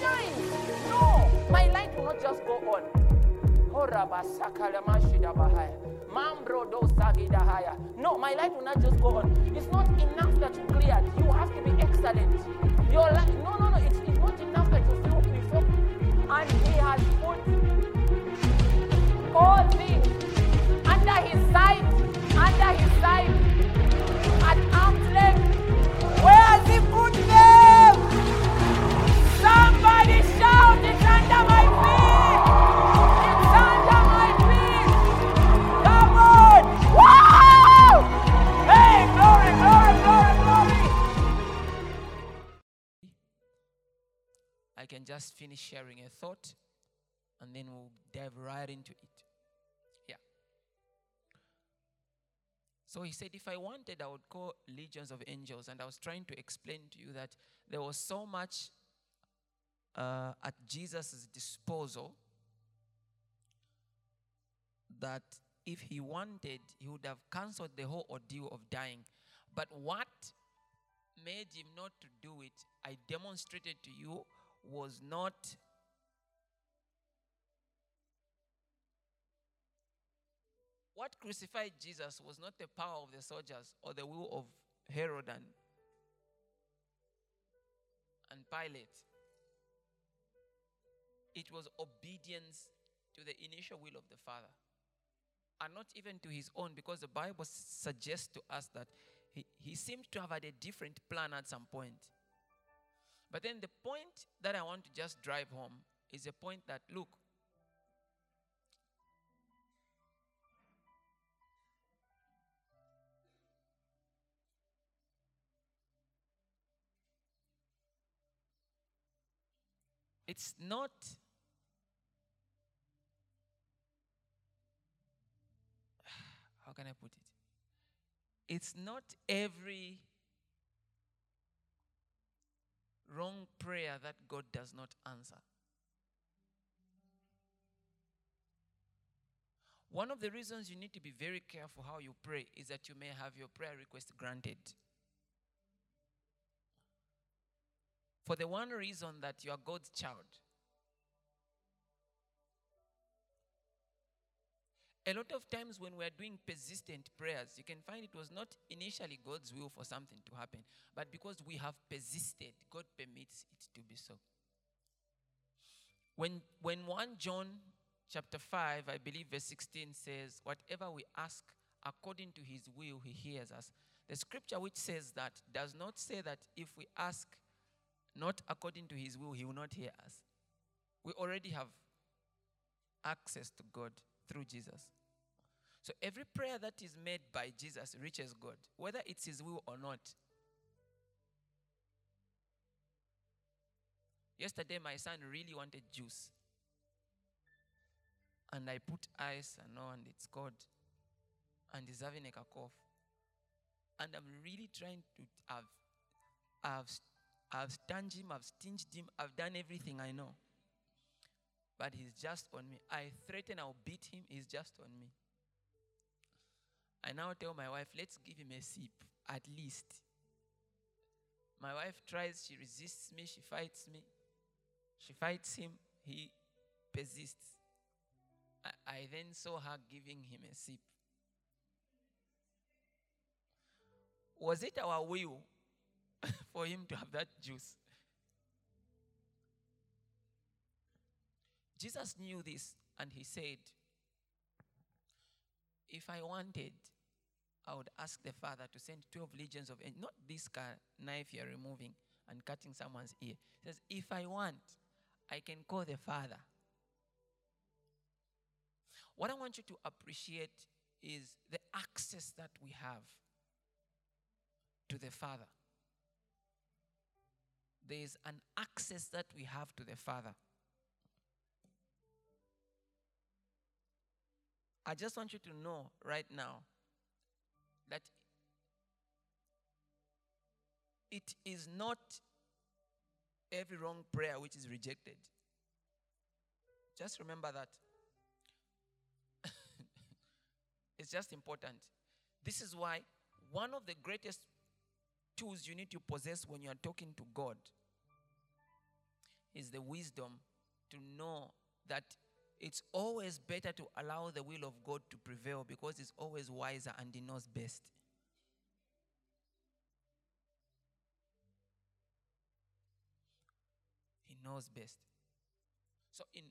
It shines. No, my light will not just go on. No, my light will not just go on. It's not enough that you cleared. You have to be excellent. Your light, no, no, no. It's, it's not enough that you feel before. And He has put all things under His sight, under His sight, at arm's length. Where has He put them? It's under my feet. It's under my feet. Come on! Hey, glory, glory, glory, glory! I can just finish sharing a thought and then we'll dive right into it. Yeah. So he said, if I wanted, I would call legions of angels. And I was trying to explain to you that there was so much uh, at Jesus' disposal that if he wanted, he would have cancelled the whole ordeal of dying. But what made him not to do it, I demonstrated to you, was not what crucified Jesus was not the power of the soldiers or the will of Herod and, and Pilate. It was obedience to the initial will of the Father and not even to his own, because the Bible suggests to us that he, he seemed to have had a different plan at some point. But then the point that I want to just drive home is a point that, look, it's not how can I put it? It's not every wrong prayer that God does not answer. One of the reasons you need to be very careful how you pray is that you may have your prayer request granted. For the one reason that you are God's child. A lot of times when we are doing persistent prayers, you can find it was not initially God's will for something to happen, but because we have persisted, God permits it to be so. When, when 1 John chapter 5, I believe verse 16 says, Whatever we ask according to his will, he hears us. The scripture which says that does not say that if we ask not according to his will, he will not hear us. We already have access to God through Jesus. So every prayer that is made by Jesus reaches God, whether it's his will or not. Yesterday, my son really wanted juice. And I put ice and all, and it's cold. And he's having a cough. And I'm really trying to. I've, I've, I've stanged him, I've stinged him, I've done everything I know. But he's just on me. I threaten I'll beat him, he's just on me. I now tell my wife, let's give him a sip, at least. My wife tries, she resists me, she fights me. She fights him, he persists. I, I then saw her giving him a sip. Was it our will for him to have that juice? Jesus knew this and he said, If I wanted, I would ask the Father to send 12 legions of angels, not this knife you're removing and cutting someone's ear. He says, If I want, I can call the Father. What I want you to appreciate is the access that we have to the Father. there is an access that we have to the Father. I just want you to know right now that it is not every wrong prayer which is rejected. Just remember that. it's just important. This is why one of the greatest tools you need to possess when you are talking to God is the wisdom to know that it's always better to allow the will of God to prevail because it's always wiser and He knows best. He knows best. So in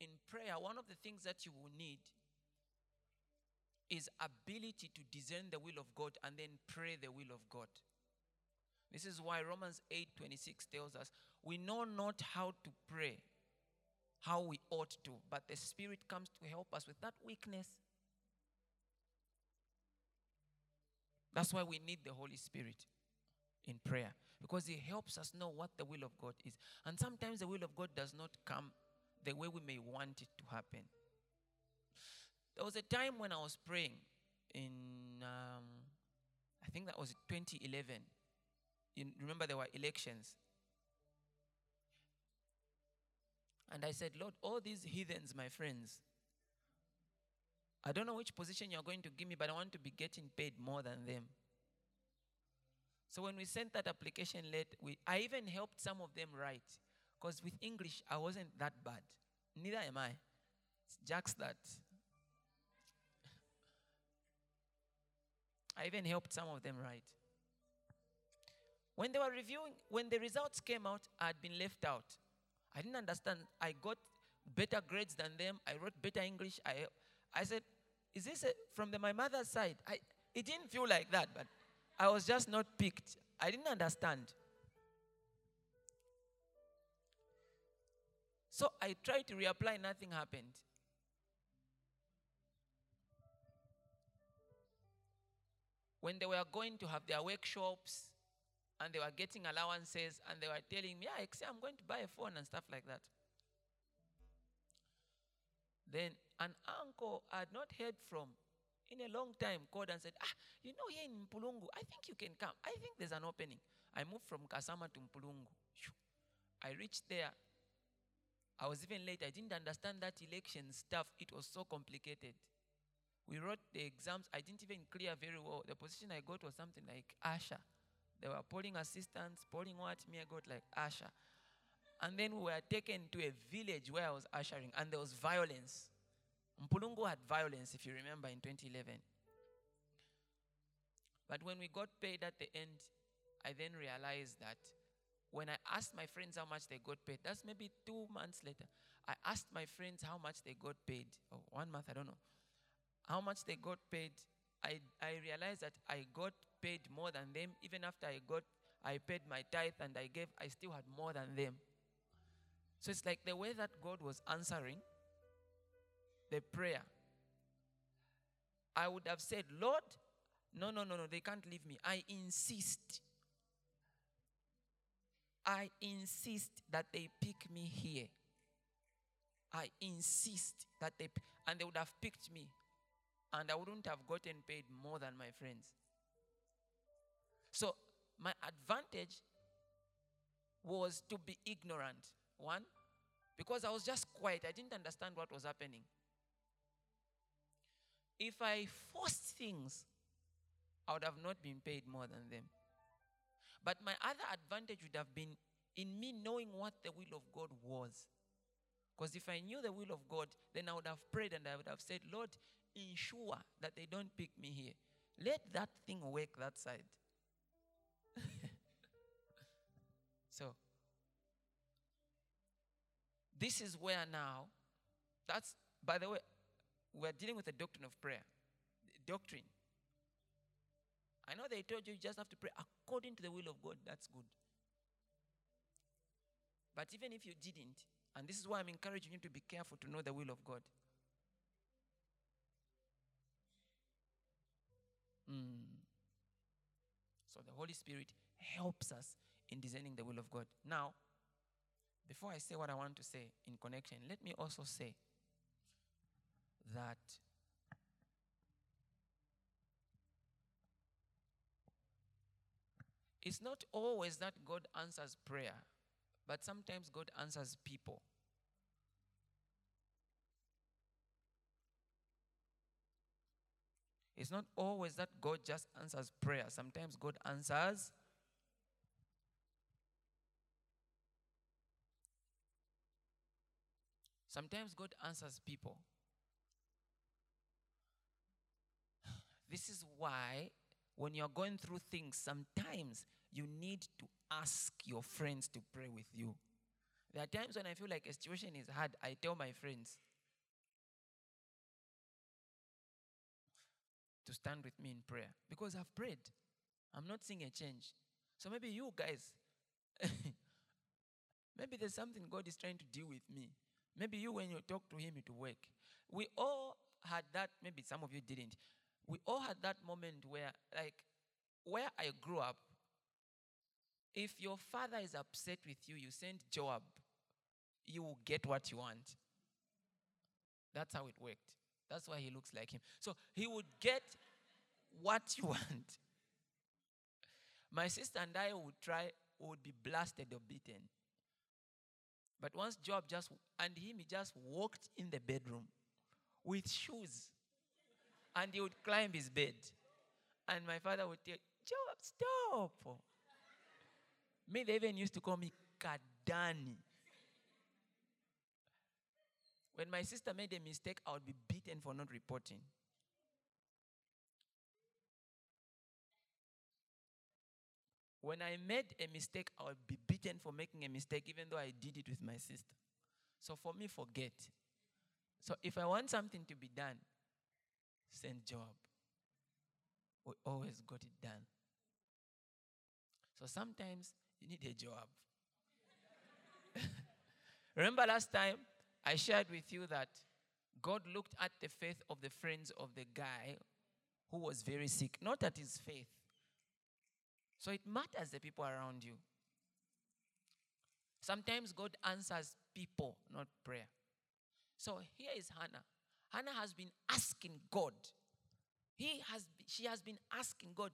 in prayer, one of the things that you will need is ability to discern the will of God and then pray the will of God. This is why Romans 8:26 tells us, "We know not how to pray, how we ought to, but the Spirit comes to help us with that weakness." That's why we need the Holy Spirit in prayer because he helps us know what the will of God is. And sometimes the will of God does not come the way we may want it to happen. There was a time when I was praying in, um, I think that was 2011. You remember there were elections. And I said, Lord, all these heathens, my friends, I don't know which position you're going to give me, but I want to be getting paid more than them. So when we sent that application late, we, I even helped some of them write. Because with English, I wasn't that bad. Neither am I. It's just that. I even helped some of them write. When they were reviewing, when the results came out, I had been left out. I didn't understand. I got better grades than them. I wrote better English. I, I said, "Is this a, from the, my mother's side?" I, it didn't feel like that, but I was just not picked. I didn't understand. So I tried to reapply, nothing happened. When they were going to have their workshops and they were getting allowances and they were telling me, yeah, I'm going to buy a phone and stuff like that. Then an uncle I had not heard from in a long time called and said, Ah, you know, here in Mpulungu, I think you can come. I think there's an opening. I moved from Kasama to Mpulungu. I reached there. I was even late. I didn't understand that election stuff. It was so complicated. We wrote the exams. I didn't even clear very well. The position I got was something like Asha. They were polling assistants, polling what? Me, I got like Asha. And then we were taken to a village where I was ushering, and there was violence. Mpulungu had violence, if you remember, in 2011. But when we got paid at the end, I then realized that when I asked my friends how much they got paid, that's maybe two months later. I asked my friends how much they got paid, or one month, I don't know. How much they got paid. I, I realized that I got paid more than them. Even after I got, I paid my tithe and I gave, I still had more than them. So it's like the way that God was answering the prayer. I would have said, Lord, no, no, no, no, they can't leave me. I insist I insist that they pick me here. I insist that they, and they would have picked me, and I wouldn't have gotten paid more than my friends. So, my advantage was to be ignorant. One, because I was just quiet, I didn't understand what was happening. If I forced things, I would have not been paid more than them. But my other advantage would have been in me knowing what the will of God was. Because if I knew the will of God, then I would have prayed and I would have said, Lord, ensure that they don't pick me here. Let that thing work that side. So, this is where now, that's, by the way, we're dealing with the doctrine of prayer. Doctrine. I know they told you you just have to pray according to the will of God. That's good. But even if you didn't, and this is why I'm encouraging you to be careful to know the will of God. Mm. So the Holy Spirit helps us in discerning the will of God. Now, before I say what I want to say in connection, let me also say that it's not always that God answers prayer, but sometimes God answers people. It's not always that God just answers prayer. Sometimes God answers Sometimes God answers people. This is why, when you're going through things, sometimes you need to ask your friends to pray with you. There are times when I feel like a situation is hard, I tell my friends to stand with me in prayer because I've prayed. I'm not seeing a change. So maybe you guys, maybe there's something God is trying to deal with me. Maybe you, when you talk to Him, it will work. We all had that, maybe some of you didn't. We all had that moment where, like, where I grew up, if your father is upset with you, you send Joab, you will get what you want. That's how it worked. That's why he looks like him. So he would get what you want. My sister and I would try, would be blasted or beaten. But once Job just, and him, he just walked in the bedroom with shoes. And he would climb his bed. And my father would tell, Job, stop. Me, they even used to call me Kadani. When my sister made a mistake, I would be beaten for not reporting. When I made a mistake, I would be beaten for making a mistake, even though I did it with my sister. So for me, forget. So if I want something to be done, send Job. We always got it done. So sometimes you need a job. Remember last time I shared with you that God looked at the faith of the friends of the guy who was very sick, not at his faith. So it matters the people around you. Sometimes God answers people, not prayer. So here is Hannah. Hannah has been asking God. He has, she has been asking God,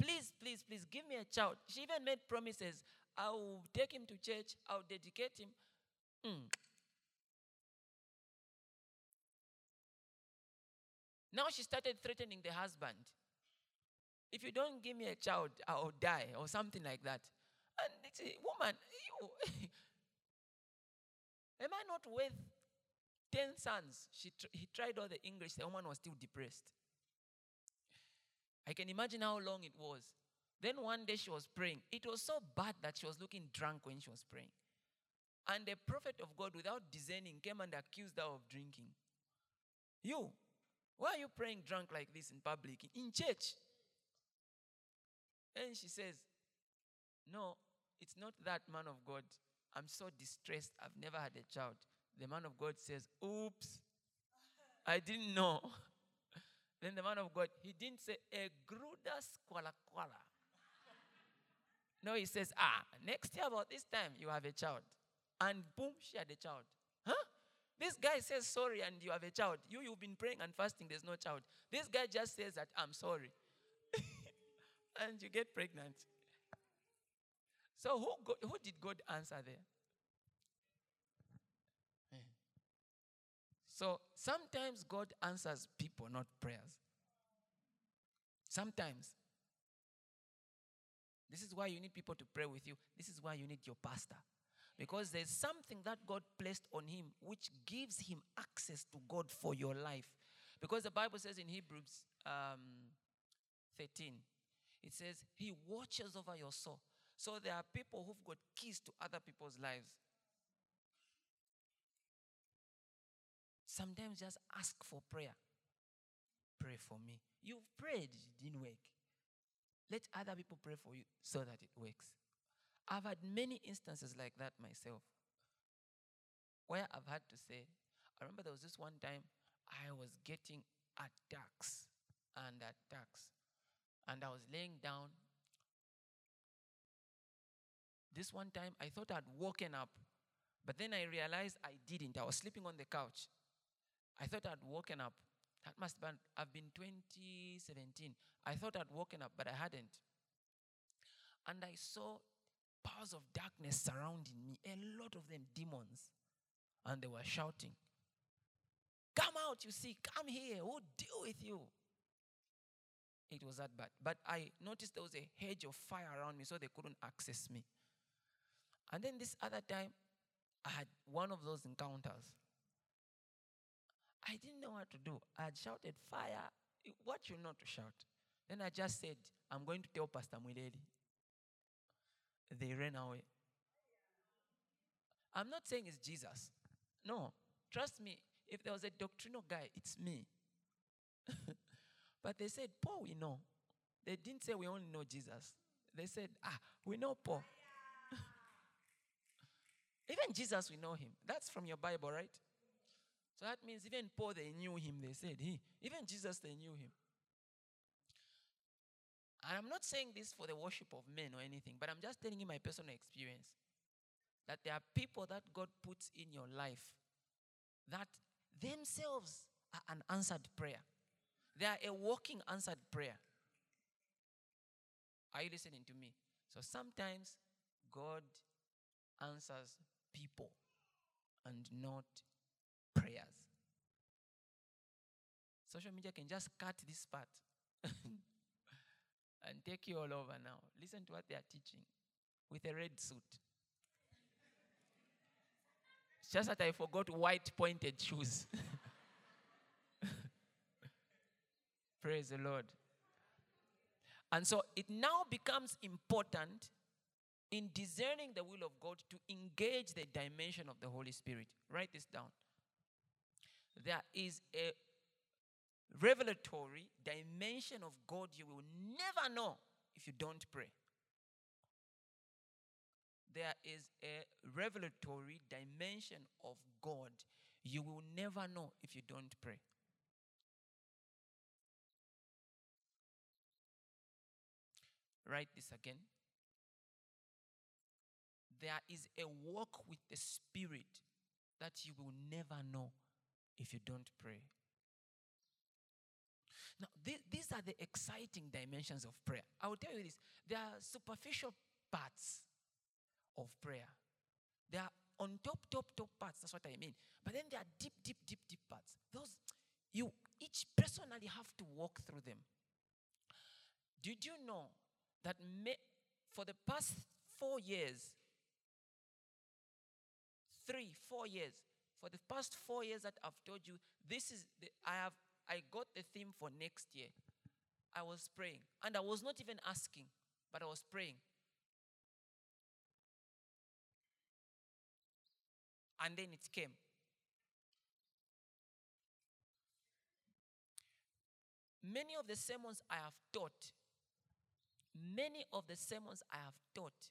please, please, please give me a child. She even made promises. I will take him to church. I'll dedicate him. Mm. Now she started threatening the husband. If you don't give me a child, I'll die, or something like that. And it's a woman, you, am I not worth 10 sons? She tr- he tried all the English, the woman was still depressed. I can imagine how long it was. Then one day she was praying. It was so bad that she was looking drunk when she was praying. And the prophet of God, without discerning, came and accused her of drinking. You, why are you praying drunk like this in public, in church? And she says, No, it's not that, man of God. I'm so distressed. I've never had a child. The man of God says, Oops, I didn't know. then the man of God, he didn't say, A gruda squala quala. No, he says, Ah, next year about this time, you have a child. And boom, she had a child. Huh? This guy says sorry and you have a child. You, you've been praying and fasting, there's no child. This guy just says that I'm sorry. And you get pregnant. So who, go, who did God answer there? So sometimes God answers people, not prayers. Sometimes. This is why you need people to pray with you. This is why you need your pastor. Because there's something that God placed on him which gives him access to God for your life. Because the Bible says in Hebrews um, 13, it says, He watches over your soul. So there are people who've got keys to other people's lives. Sometimes just ask for prayer. Pray for me. You've prayed, it didn't work. Let other people pray for you so that it works. I've had many instances like that myself. Where I've had to say, I remember there was this one time I was getting attacks and attacks. And I was laying down This one time I thought I'd woken up, but then I realized I didn't. I was sleeping on the couch. I thought I'd woken up. That must have been 2017. I thought I'd woken up, but I hadn't. And I saw powers of darkness surrounding me, a lot of them demons. And they were shouting, Come out, you see, come here, we'll deal with you. It was that bad. But I noticed there was a hedge of fire around me, so they couldn't access me. And then this other time, I had one of those encounters. I didn't know what to do. I had shouted, Fire! What you not to shout? Then I just said, I'm going to tell Pastor Mwileli. They ran away. I'm not saying it's Jesus. No. Trust me, if there was a doctrinal guy, it's me. but they said, Paul, we know. They didn't say we only know Jesus. They said, ah, we know Paul. even Jesus, we know him. That's from your Bible, right? So that means even Paul, they knew him. They said, he. Even Jesus, they knew him. And I'm not saying this for the worship of men or anything, but I'm just telling you my personal experience. That there are people that God puts in your life that themselves are an answered prayer. They are a walking answered prayer. Are you listening to me? So sometimes God answers people and not prayers. Social media can just cut this part and take you all over now. Listen to what they are teaching with a red suit. It's just that I forgot white pointed shoes. Praise the Lord. And so it now becomes important in discerning the will of God to engage the dimension of the Holy Spirit. Write this down. There is a revelatory dimension of God you will never know if you don't pray. There is a revelatory dimension of God you will never know if you don't pray. Write this again. There is a walk with the Spirit that you will never know if you don't pray. Now, th- these are the exciting dimensions of prayer. I will tell you this there are superficial parts of prayer. There are on top, top, top parts. That's what I mean. But then there are deep, deep, deep, deep parts. Those you each personally have to walk through them. Did you know that may, for the past four years, three, four years, for the past four years that I've told you, this is the, I have I got the theme for next year. I was praying, and I was not even asking, but I was praying. And then it came. Many of the sermons I have taught, many of the sermons I have taught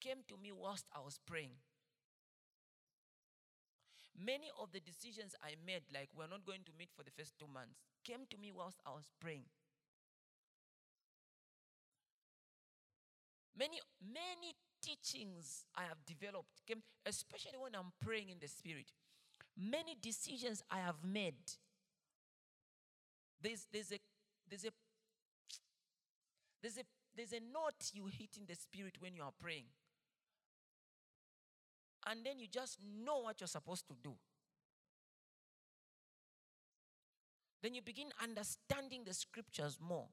came to me whilst I was praying. Many of the decisions I made, like we're not going to meet for the first two months, came to me whilst I was praying. Many, many teachings I have developed came, especially when I'm praying in the spirit. Many decisions I have made. There's, there's a there's a there's a there's a note you hit in the spirit when you are praying and then you just know what you're supposed to do. Then you begin understanding the scriptures more.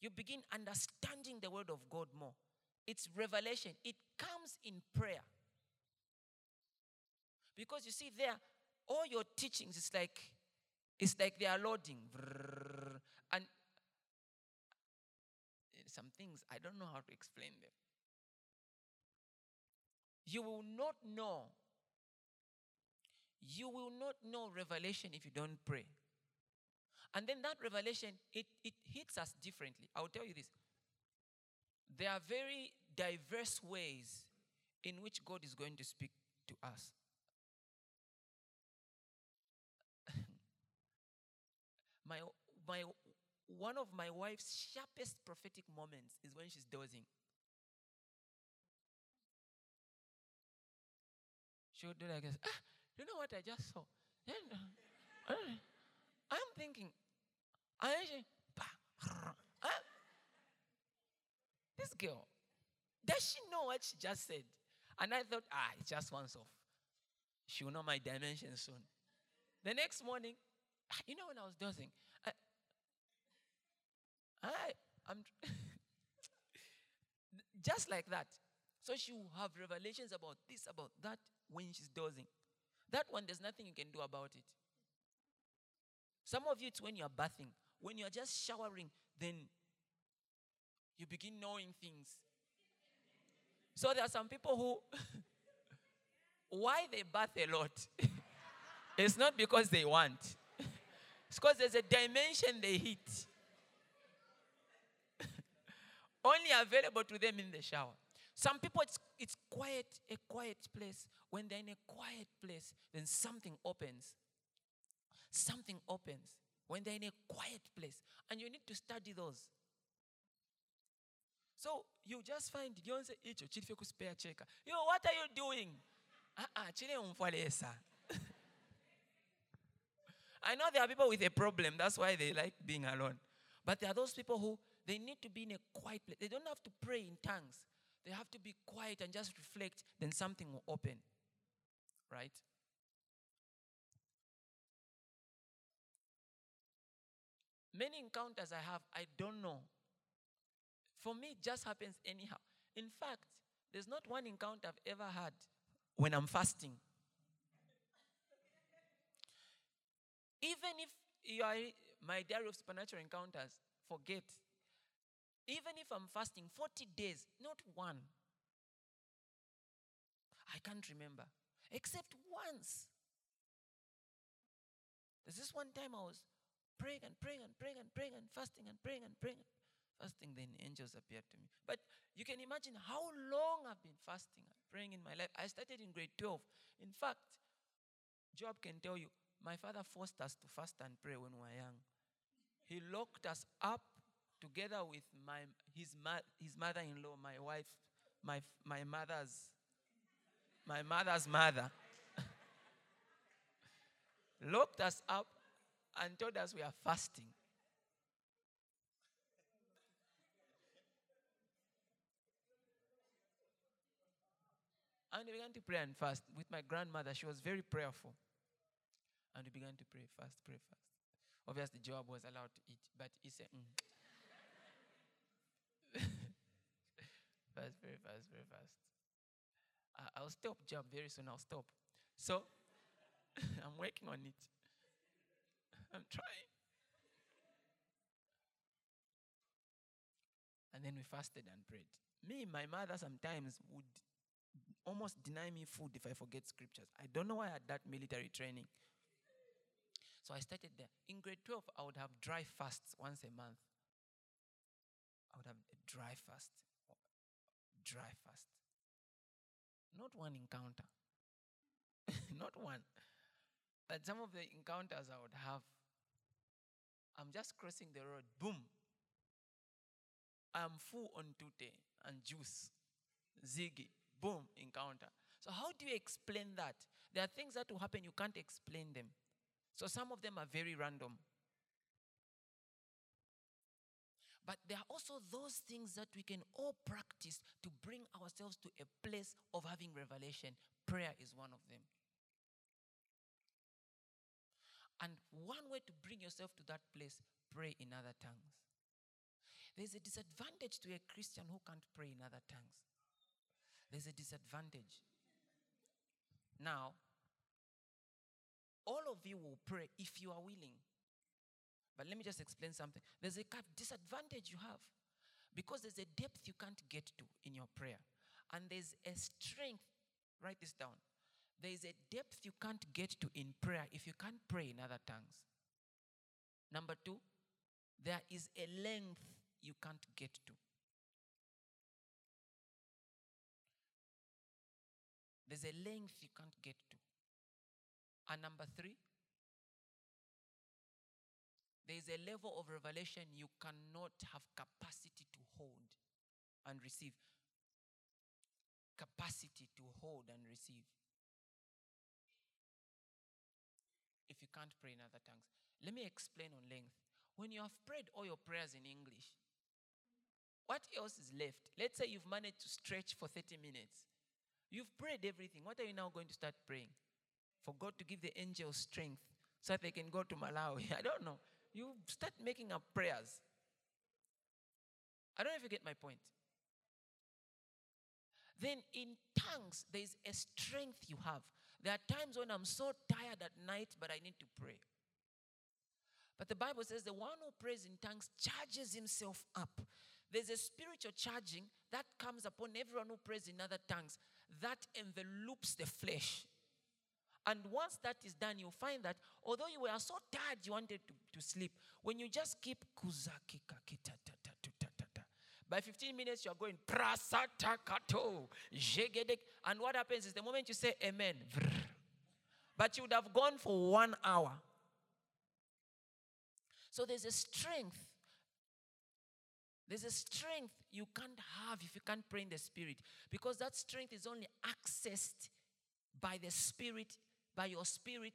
You begin understanding the word of God more. It's revelation, it comes in prayer. Because you see, there, all your teachings, it's like it's like they are loading. And some things I don't know how to explain them. You will not know. You will not know revelation if you don't pray. And then that revelation, it, it hits us differently. I'll tell you this. There are very diverse ways in which God is going to speak to us. my, my, one of my wife's sharpest prophetic moments is when she's dozing. She would do like this. Ah, you know what I just saw? Uh, uh, I'm thinking, I ah. this girl, does she know what she just said? And I thought, ah, it's just once off. She will know my dimension soon. The next morning, ah, you know when I was dozing, I, I'm just like that. So she will have revelations about this, about that when she's dozing. That one, there's nothing you can do about it. Some of you, it's when you're bathing. When you're just showering, then you begin knowing things. So there are some people who, why they bath a lot, it's not because they want, it's because there's a dimension they hit. Only available to them in the shower. Some people, it's, it's quiet, a quiet place. When they're in a quiet place, then something opens. Something opens. When they're in a quiet place. And you need to study those. So you just find lyonse icho chiri spare cheka. Yo, what are you doing? Ah. I know there are people with a problem. That's why they like being alone. But there are those people who they need to be in a quiet place. They don't have to pray in tongues. They have to be quiet and just reflect, then something will open. Right? Many encounters I have, I don't know. For me, it just happens anyhow. In fact, there's not one encounter I've ever had when I'm fasting. Even if you are my diary of supernatural encounters, forget. Even if I'm fasting 40 days, not one. I can't remember. Except once. There's this one time I was praying and praying and praying and praying and fasting and praying and praying. Fasting, then angels appeared to me. But you can imagine how long I've been fasting and praying in my life. I started in grade 12. In fact, Job can tell you, my father forced us to fast and pray when we were young. He locked us up together with my, his, his mother-in-law, my wife, my, my mother's, my mother's mother. locked us up and told us we are fasting. And we began to pray and fast with my grandmother. She was very prayerful. And we began to pray fast, pray fast. Obviously, Joab was allowed to eat, but he said, mm. fast, very fast, very fast. I'll stop jump very soon. I'll stop. So, I'm working on it. I'm trying. And then we fasted and prayed. Me, my mother sometimes would almost deny me food if I forget scriptures. I don't know why I had that military training. So I started there. In grade 12, I would have dry fasts once a month. I would have a dry fast. Dry fast. Not one encounter. Not one. But some of the encounters I would have, I'm just crossing the road, boom. I'm full on tute and juice. Ziggy, boom, encounter. So, how do you explain that? There are things that will happen, you can't explain them. So, some of them are very random. But there are also those things that we can all practice to bring ourselves to a place of having revelation. Prayer is one of them. And one way to bring yourself to that place, pray in other tongues. There's a disadvantage to a Christian who can't pray in other tongues. There's a disadvantage. Now, all of you will pray if you are willing. But let me just explain something. There's a disadvantage you have because there's a depth you can't get to in your prayer. And there's a strength, write this down. There is a depth you can't get to in prayer if you can't pray in other tongues. Number two, there is a length you can't get to. There's a length you can't get to. And number three, there is a level of revelation you cannot have capacity to hold and receive. Capacity to hold and receive. If you can't pray in other tongues. Let me explain on length. When you have prayed all your prayers in English, what else is left? Let's say you've managed to stretch for 30 minutes. You've prayed everything. What are you now going to start praying? For God to give the angels strength so that they can go to Malawi. I don't know. You start making up prayers. I don't know if you get my point. Then in tongues, there's a strength you have. There are times when I'm so tired at night, but I need to pray. But the Bible says the one who prays in tongues charges himself up. There's a spiritual charging that comes upon everyone who prays in other tongues that envelopes the flesh. And once that is done, you'll find that although you were so tired you wanted to, to sleep, when you just keep by 15 minutes you're going prasatakato jegedek and what happens is the moment you say amen but you would have gone for one hour. So there's a strength. There's a strength you can't have if you can't pray in the spirit. Because that strength is only accessed by the spirit by your spirit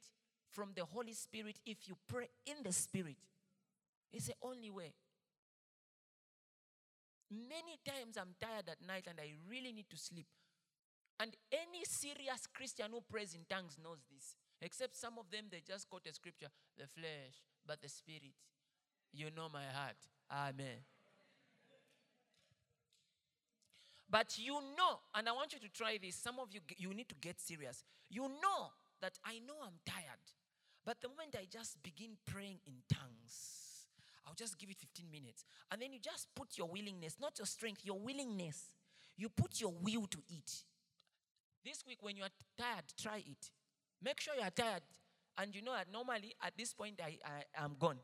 from the holy spirit if you pray in the spirit it's the only way Many times I'm tired at night and I really need to sleep. And any serious Christian who prays in tongues knows this. Except some of them, they just quote a scripture the flesh, but the spirit. You know my heart. Amen. But you know, and I want you to try this. Some of you, you need to get serious. You know that I know I'm tired. But the moment I just begin praying in tongues, I'll just give it 15 minutes. And then you just put your willingness, not your strength, your willingness. You put your will to it. This week, when you are tired, try it. Make sure you are tired. And you know that normally at this point I, I am gone.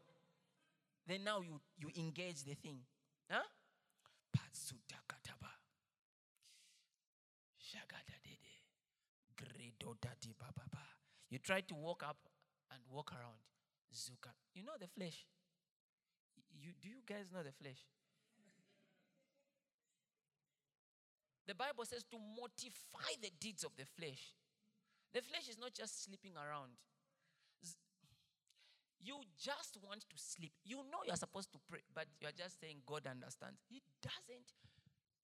Then now you, you engage the thing. Huh? You try to walk up and walk around. Zuka. You know the flesh you, do you guys know the flesh? The Bible says to mortify the deeds of the flesh. The flesh is not just sleeping around. You just want to sleep. You know you're supposed to pray, but you're just saying God understands. He doesn't.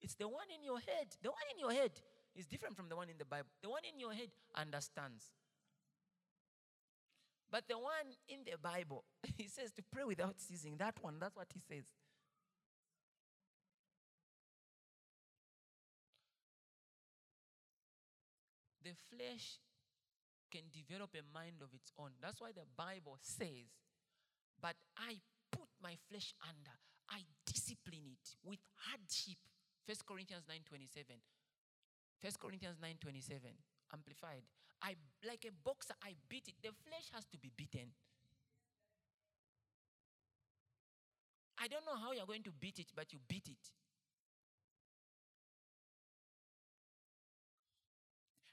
It's the one in your head. The one in your head is different from the one in the Bible. The one in your head understands. But the one in the Bible, he says to pray without ceasing. That one, that's what he says. The flesh can develop a mind of its own. That's why the Bible says, But I put my flesh under, I discipline it with hardship. 1 Corinthians 9:27. 1 Corinthians 9:27 amplified. I like a boxer, I beat it. The flesh has to be beaten. I don't know how you're going to beat it, but you beat it.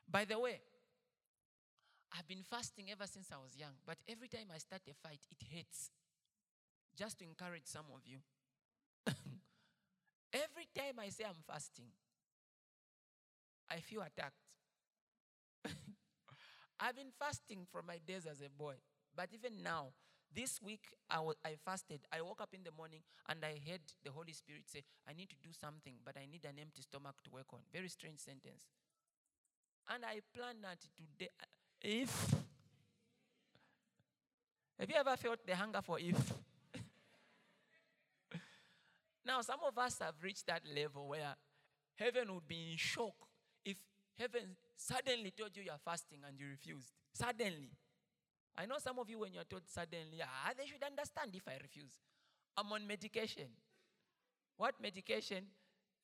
By the way, I've been fasting ever since I was young, but every time I start a fight, it hurts. Just to encourage some of you. every time I say I'm fasting, I feel attacked. I've been fasting from my days as a boy. But even now, this week I, fasted. I woke up in the morning and I heard the Holy Spirit say, I need to do something, but I need an empty stomach to work on. Very strange sentence. And I planned that today. Uh, if. Have you ever felt the hunger for if? now, some of us have reached that level where heaven would be in shock heaven suddenly told you you're fasting and you refused. Suddenly. I know some of you, when you're told suddenly, ah, they should understand if I refuse. I'm on medication. What medication?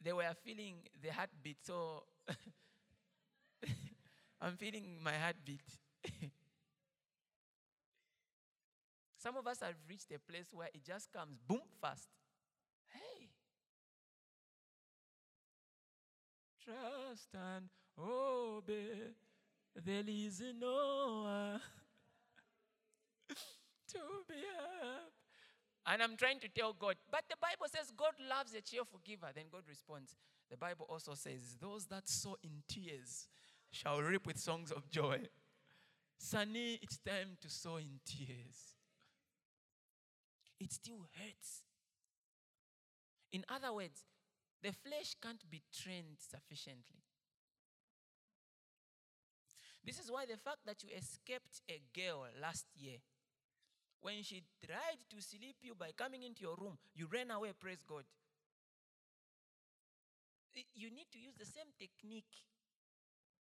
They were feeling the heartbeat, so I'm feeling my heartbeat. some of us have reached a place where it just comes boom fast. Hey. Trust and obey. There is no one to be helped. And I'm trying to tell God, but the Bible says God loves a cheerful giver. Then God responds. The Bible also says, Those that sow in tears shall reap with songs of joy. Sunny, it's time to sow in tears. It still hurts. In other words, the flesh can't be trained sufficiently. This is why the fact that you escaped a girl last year, when she tried to sleep you by coming into your room, you ran away, praise God. You need to use the same technique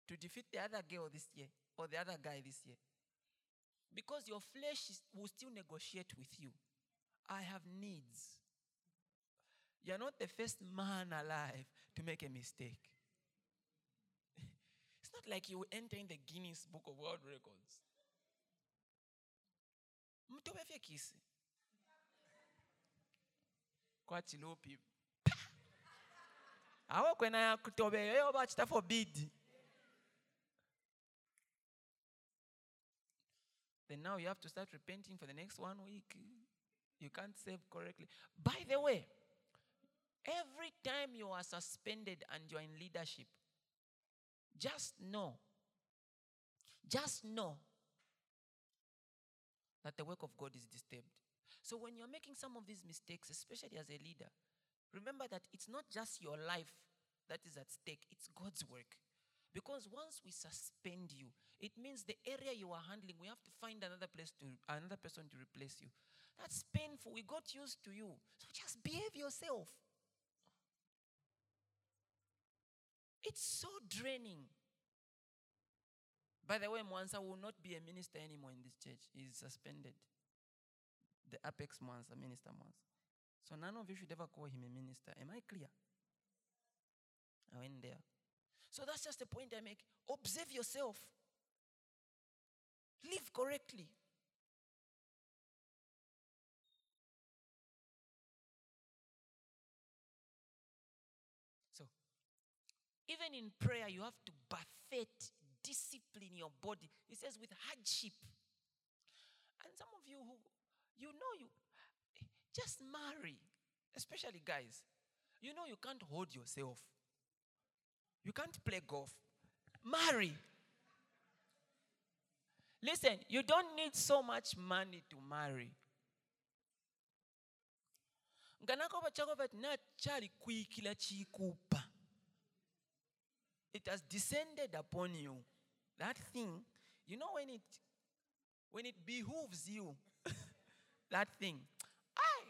to defeat the other girl this year or the other guy this year. Because your flesh is, will still negotiate with you. I have needs. You're not the first man alive to make a mistake. Not like you will enter in the Guinness Book of World Records. mutobefyekisi kwachilopi awo kwena yakutobeyo yoba chitafo bidi then now you have to start repenting for the next one week. You can't save correctly. By the way every time you are suspended and you are in leadership just know just know that the work of God is disturbed. So when you're making some of these mistakes, especially as a leader, remember that it's not just your life that is at stake, it's God's work. Because once we suspend you, it means the area you are handling, we have to find another place to another person to replace you. That's painful. We got used to you. So just behave yourself. It's so draining. By the way, Mwansa will not be a minister anymore in this church. He's suspended. The apex Mwansa, Minister Mwansa. So none of you should ever call him a minister. Am I clear? I went there. So that's just the point I make. Observe yourself. Live correctly. Even in prayer, you have to buffet, discipline your body. It says with hardship. And some of you who, you know, you just marry, especially guys. You know, you can't hold yourself. You can't play golf. Marry. Listen, you don't need so much money to marry. nganakoba chakoba nachali kuikila chikupa it has descended upon you. That thing you know when it when it behooves you that thing I,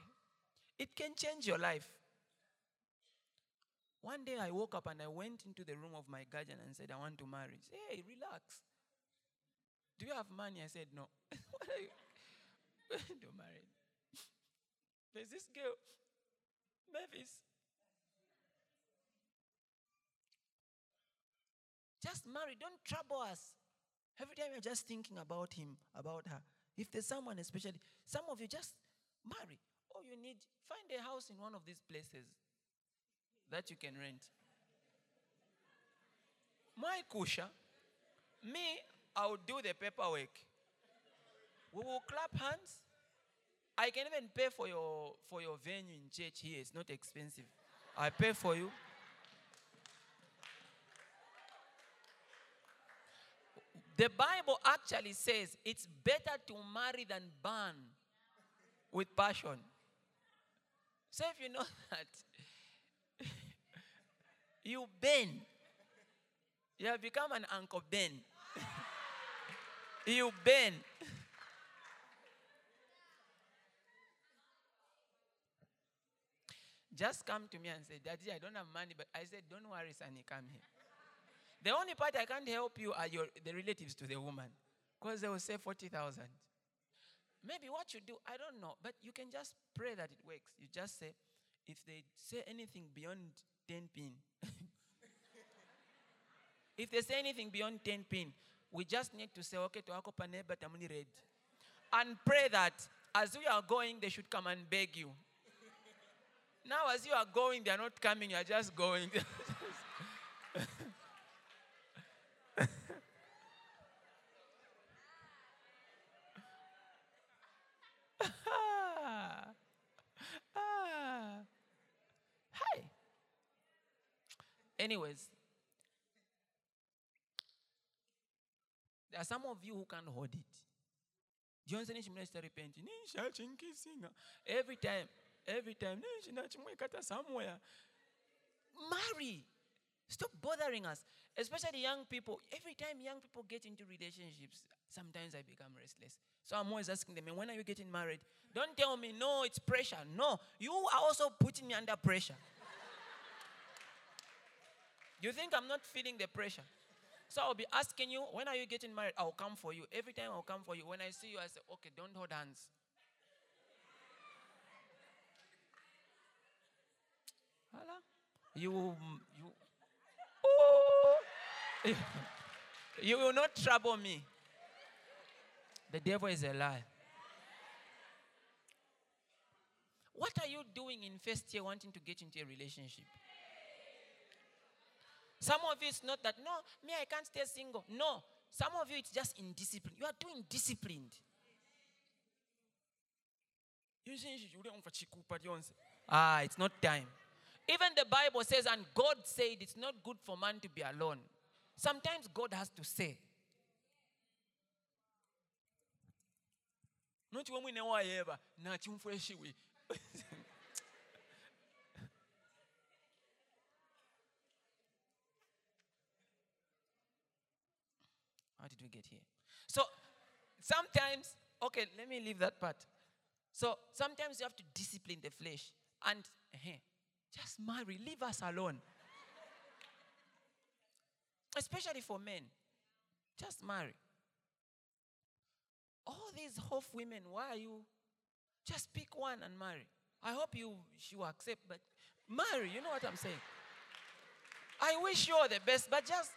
it can change your life. One day i woke up and i went into the room of my guardian and said i want to marry. Said, hey relax. Do you have money? I said no. What are you don't marry. There's this girl mavis Just marry. Don't trouble us. Every time you're just thinking about him, about her. If there's someone, especially, some of you just marry. All you need, find a house in one of these places that you can rent. My kusha, me, I'll do the paperwork. We will clap hands. I can even pay for your for your venue in church here. It's not expensive. I pay for you. The Bible actually says it's better to marry than burn with passion. So if you know that, you Ben, you have become an Uncle Ben. you Ben. Just come to me and say, Daddy, I don't have money, but I said, Don't worry, Sonny, come here. The only part I can't help you are your, the relatives to the woman. Because they will say 40,000. Maybe what you do, I don't know. But you can just pray that it works. You just say, if they say anything beyond 10 pin, if they say anything beyond 10 pin, we just need to say, okay, to wako pane, but I'm ready. And pray that as we are going, they should come and beg you. Now, as you are going, they are not coming, you are just going. ah. Ah. Hi. Anyways, There are some of you who can't hold it. Johnson Minister repenting. Every time, every time, somewhere. Marry. Stop bothering us. Especially young people. Every time young people get into relationships, sometimes I become restless. So I'm always asking them, when are you getting married? Don't tell me, no, it's pressure. No, you are also putting me under pressure. You think I'm not feeling the pressure? So I'll be asking you, when are you getting married? I'll come for you. Every time I'll come for you. When I see you, I say, okay, don't hold hands. Hello? You, you, oh, you will not trouble me. The devil is a lie. What are you doing in first year wanting to get into a relationship? Some of you, it's not that, no, me, I can't stay single. No. Some of you, it's just indiscipline. You are doing disciplined. Ah, it's not time. Even the Bible says, and God said it's not good for man to be alone. Sometimes God has to say. Not when we know why ever. How did we get here? So sometimes, okay, let me leave that part. So sometimes you have to discipline the flesh and uh, just marry, leave us alone. Especially for men. Just marry. All these half women, why are you? Just pick one and marry. I hope you she will accept, but marry, you know what I'm saying? I wish you all the best, but just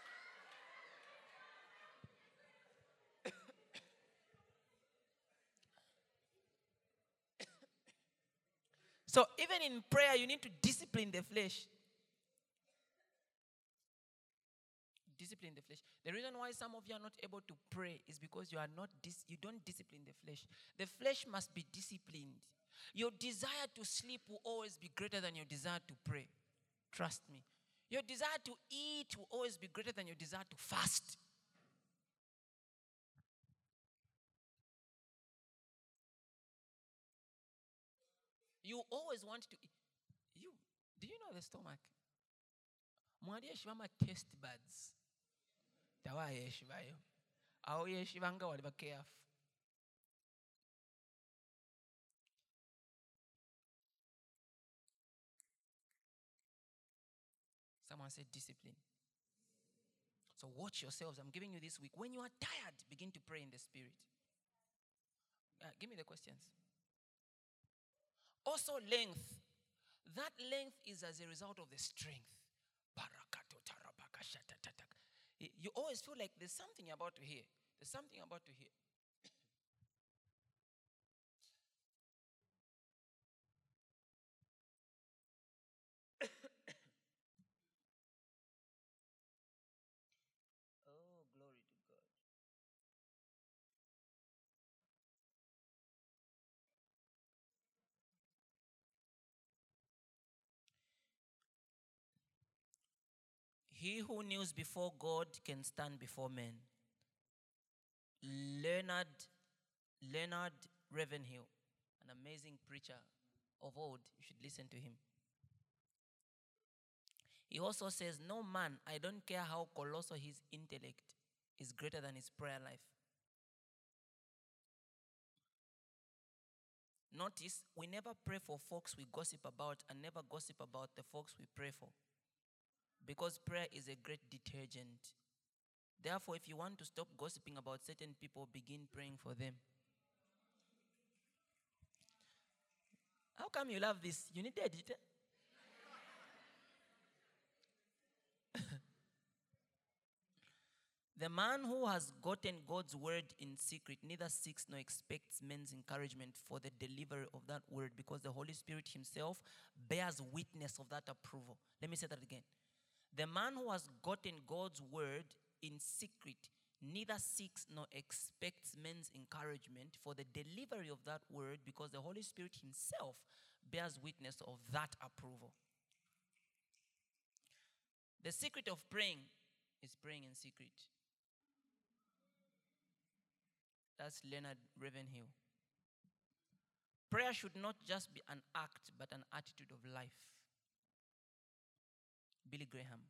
So even in prayer, you need to discipline the flesh. Discipline the flesh. The reason why some of you are not able to pray is because you are not dis- you don't discipline the flesh. The flesh must be disciplined. Your desire to sleep will always be greater than your desire to pray. Trust me. Your desire to eat will always be greater than your desire to fast. You always want to. You do you know the stomach? mwali yeshiba test buds tawa yeshibayo awo yeshiba nga wali bakeafu Someone said discipline. So watch yourselves. I'm giving you this week. When you are tired, begin to pray in the spirit. Uh, give me the questions. Also, length. That length is as a result of the strength. You always feel like there's something about to hear. There's something about to hear. He who kneels before God can stand before men. Leonard, Leonard Ravenhill, an amazing preacher of old, you should listen to him. He also says, No man, I don't care how colossal his intellect, is greater than his prayer life. Notice, we never pray for folks we gossip about and never gossip about the folks we pray for. Because prayer is a great detergent. Therefore, if you want to stop gossiping about certain people, begin praying for them. How come you love this? You need it. the man who has gotten God's word in secret neither seeks nor expects men's encouragement for the delivery of that word because the Holy Spirit Himself bears witness of that approval. Let me say that again. The man who has gotten God's word in secret neither seeks nor expects men's encouragement for the delivery of that word because the Holy Spirit Himself bears witness of that approval. The secret of praying is praying in secret. That's Leonard Ravenhill. Prayer should not just be an act, but an attitude of life. Billy Graham.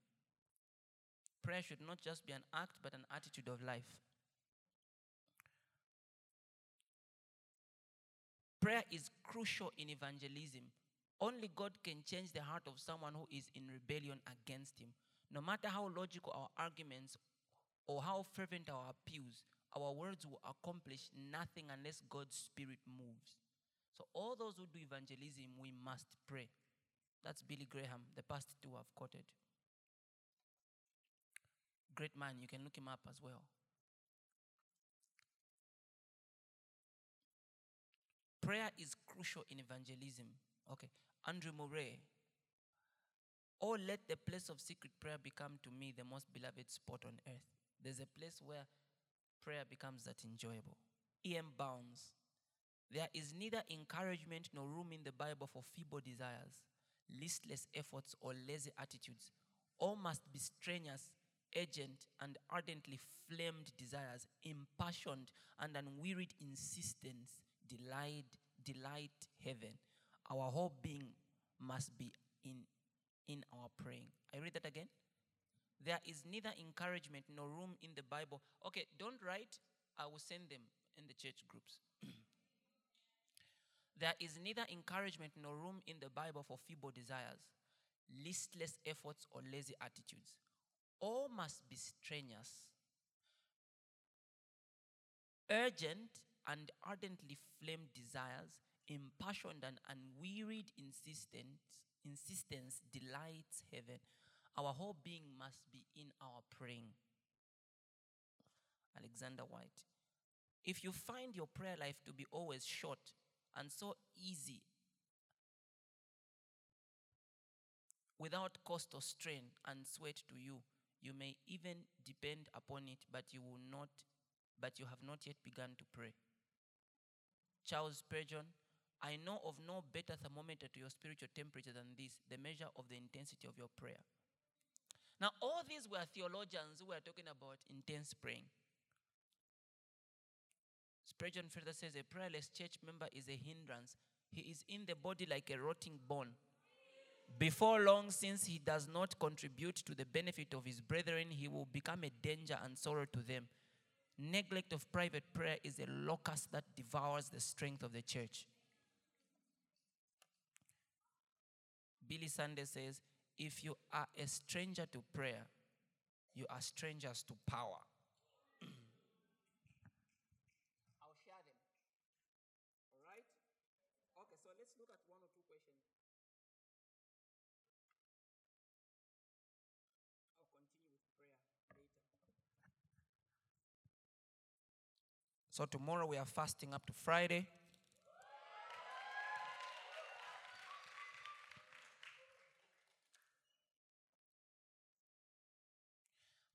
Prayer should not just be an act, but an attitude of life. Prayer is crucial in evangelism. Only God can change the heart of someone who is in rebellion against Him. No matter how logical our arguments or how fervent our appeals, our words will accomplish nothing unless God's Spirit moves. So, all those who do evangelism, we must pray. That's Billy Graham, the past two I've quoted. Great man, you can look him up as well. Prayer is crucial in evangelism. Okay. Andrew Murray. Oh, let the place of secret prayer become to me the most beloved spot on earth. There's a place where prayer becomes that enjoyable. E.M. Bounds. There is neither encouragement nor room in the Bible for feeble desires, listless efforts, or lazy attitudes. All must be strenuous, urgent, and ardently flamed desires, impassioned and unwearied insistence, delight, delight heaven. Our whole being must be in, in our praying. I read that again. There is neither encouragement nor room in the Bible. Okay, don't write. I will send them in the church groups. there is neither encouragement nor room in the Bible for feeble desires, listless efforts, or lazy attitudes. All must be strenuous, urgent, and ardently flamed desires, impassioned and unwearied insistence, insistence delights heaven. Our whole being must be in our praying. Alexander Whyte. If you find your prayer life to be always short and so easy, without cost or strain and sweat to you, you may even depend upon it, but you will not, but you have not yet begun to pray. Charles Spurgeon, I know of no better thermometer to your spiritual temperature than this, the measure of the intensity of your prayer. Now, all these were theologians who were talking about intense praying. Spurgeon further says a prayerless church member is a hindrance. He is in the body like a rotting bone. Before long, since he does not contribute to the benefit of his brethren, he will become a danger and sorrow to them. Neglect of private prayer is a locust that devours the strength of the church. Billy Sunday says, if you are a stranger to prayer, you are strangers to power. I'll share them. All right? Okay, so let's look at one or two questions. I'll continue with prayer later. So tomorrow we are fasting up to Friday.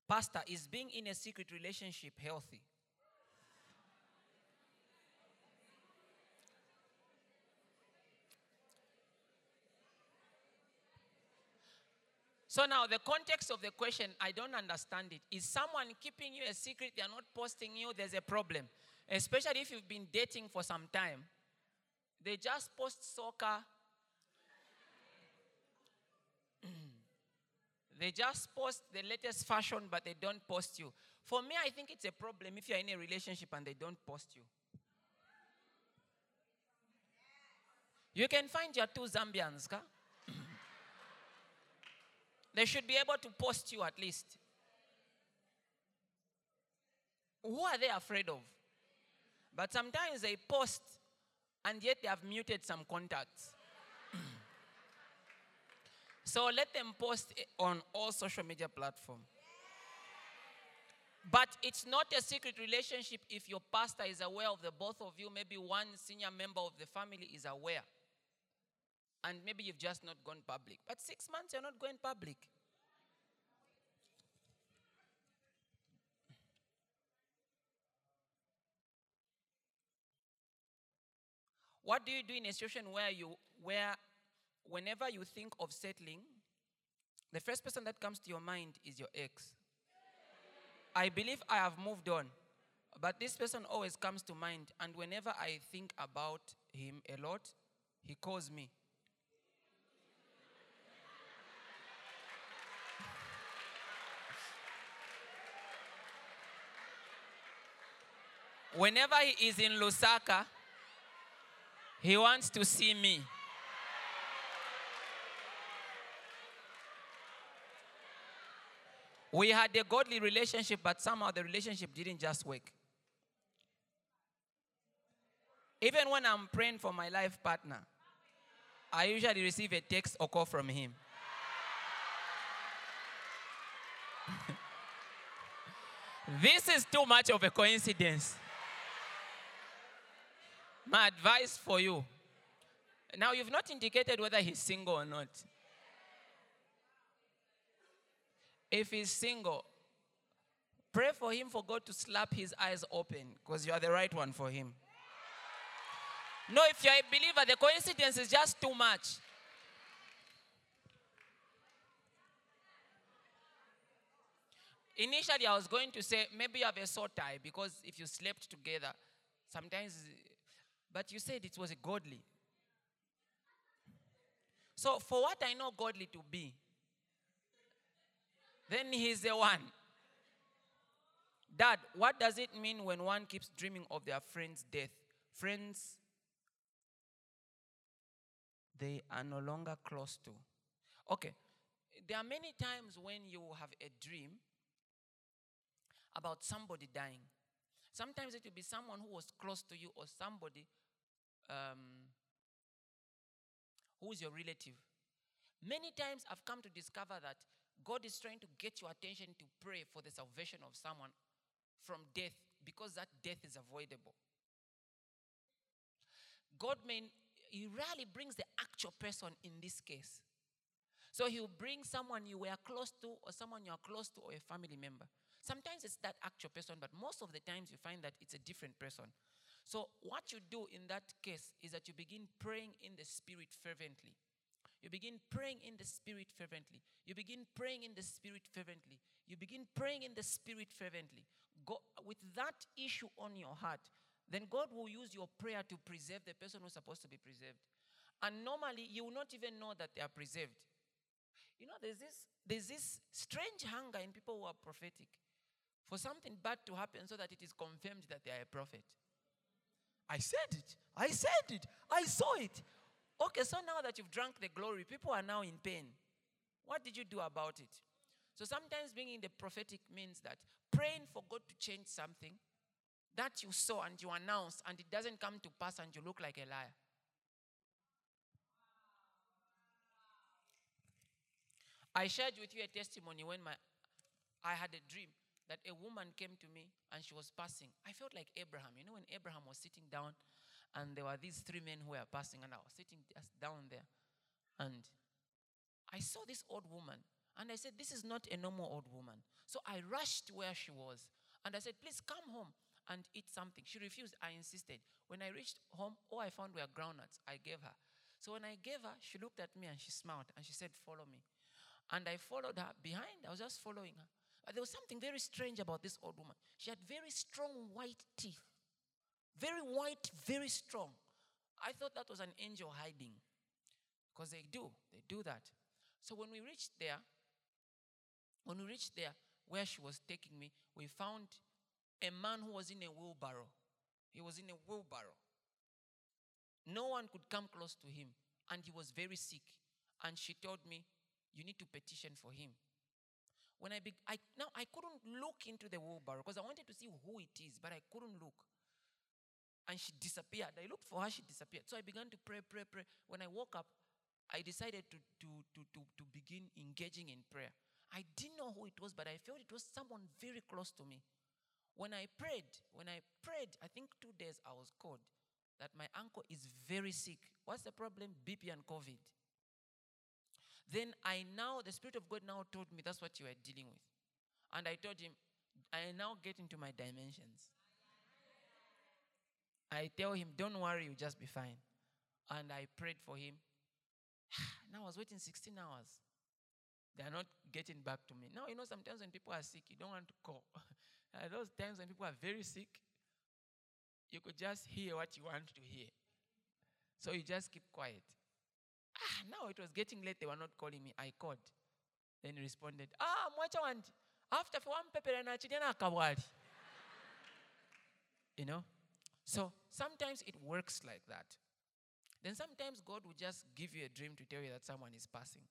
Pastor, is being in a secret relationship healthy? So now the context of the question, I don't understand it. Is someone keeping you a secret? They are not posting you. There's a problem, especially if you've been dating for some time. They just post soccer. they just post the latest fashion, but they don't post you. For me, I think it's a problem if you're in a relationship and they don't post you. You can find your two Zambians, ka? They should be able to post you at least. Who are they afraid of? But sometimes they post and yet they have muted some contacts. so let them post on all social media platforms. But it's not a secret relationship if your pastor is aware of the both of you, maybe one senior member of the family is aware and maybe you've just not gone public. But six months, you're not going public. What do you do in a situation where you, where whenever you think of settling, the first person that comes to your mind is your ex? I believe I have moved on. But this person always comes to mind, and whenever I think about him a lot, he calls me. Whenever he is in Lusaka, he wants to see me. We had a godly relationship, but somehow the relationship didn't just work. Even when I'm praying for my life partner, I usually receive a text or call from him. this is too much of a coincidence. My advice for you now, you've not indicated whether he's single or not. If he's single, pray for him for God to slap his eyes open because you are the right one for him. No, if you're a believer, the coincidence is just too much. Initially, I was going to say maybe you have a soul tie because if you slept together, sometimes, but you said it was a godly. So, for what I know godly to be, then he's the one. Dad, what does it mean when one keeps dreaming of their friend's death? Friends they are no longer close to. Okay, there are many times when you have a dream about somebody dying. Sometimes it will be someone who was close to you or somebody um, who is your relative. Many times I've come to discover that God is trying to get your attention to pray for the salvation of someone from death because that death is avoidable. God may, He rarely brings the actual person in this case. So He'll bring someone you were close to or someone you are close to or a family member. Sometimes it's that actual person, but most of the times you find that it's a different person. So, what you do in that case is that you begin praying in the Spirit fervently. You begin praying in the Spirit fervently. You begin praying in the Spirit fervently. You begin praying in the Spirit fervently. Go, with that issue on your heart, then God will use your prayer to preserve the person who's supposed to be preserved. And normally, you will not even know that they are preserved. You know, there's this, there's this strange hunger in people who are prophetic for something bad to happen so that it is confirmed that they are a prophet. I said it. I said it. I saw it. Okay, so now that you've drunk the glory, people are now in pain. What did you do about it? So sometimes being in the prophetic means that praying for God to change something that you saw and you announced and it doesn't come to pass and you look like a liar. I shared with you a testimony when my I had a dream that a woman came to me and she was passing. I felt like Abraham. You know, when Abraham was sitting down and there were these three men who were passing, and I was sitting just down there. And I saw this old woman, and I said, This is not a normal old woman. So I rushed where she was, and I said, Please come home and eat something. She refused. I insisted. When I reached home, all I found were groundnuts. I gave her. So when I gave her, she looked at me and she smiled and she said, Follow me. And I followed her behind. I was just following her. But there was something very strange about this old woman. She had very strong white teeth. Very white, very strong. I thought that was an angel hiding. Because they do, they do that. So when we reached there, when we reached there, where she was taking me, we found a man who was in a wheelbarrow. He was in a wheelbarrow. No one could come close to him, and he was very sick. And she told me, You need to petition for him. When I, be, I now I couldn't look into the wheelbarrow because I wanted to see who it is, but I couldn't look and she disappeared. I looked for her, she disappeared. So I began to pray, pray, pray. When I woke up, I decided to, to, to, to, to begin engaging in prayer. I didn't know who it was, but I felt it was someone very close to me. When I prayed, when I prayed, I think two days I was called that my uncle is very sick. What's the problem? BP and COVID. Then I now, the Spirit of God now told me that's what you are dealing with. And I told him, I now get into my dimensions. I tell him, Don't worry, you'll just be fine. And I prayed for him. now I was waiting 16 hours. They are not getting back to me. Now, you know, sometimes when people are sick, you don't want to call. Those times when people are very sick, you could just hear what you want to hear. So you just keep quiet. Ah, now it was getting late. They were not calling me. I called. Then he responded, Ah, mwacha wanti. After for one pepper and akawali. You know? So sometimes it works like that. Then sometimes God will just give you a dream to tell you that someone is passing.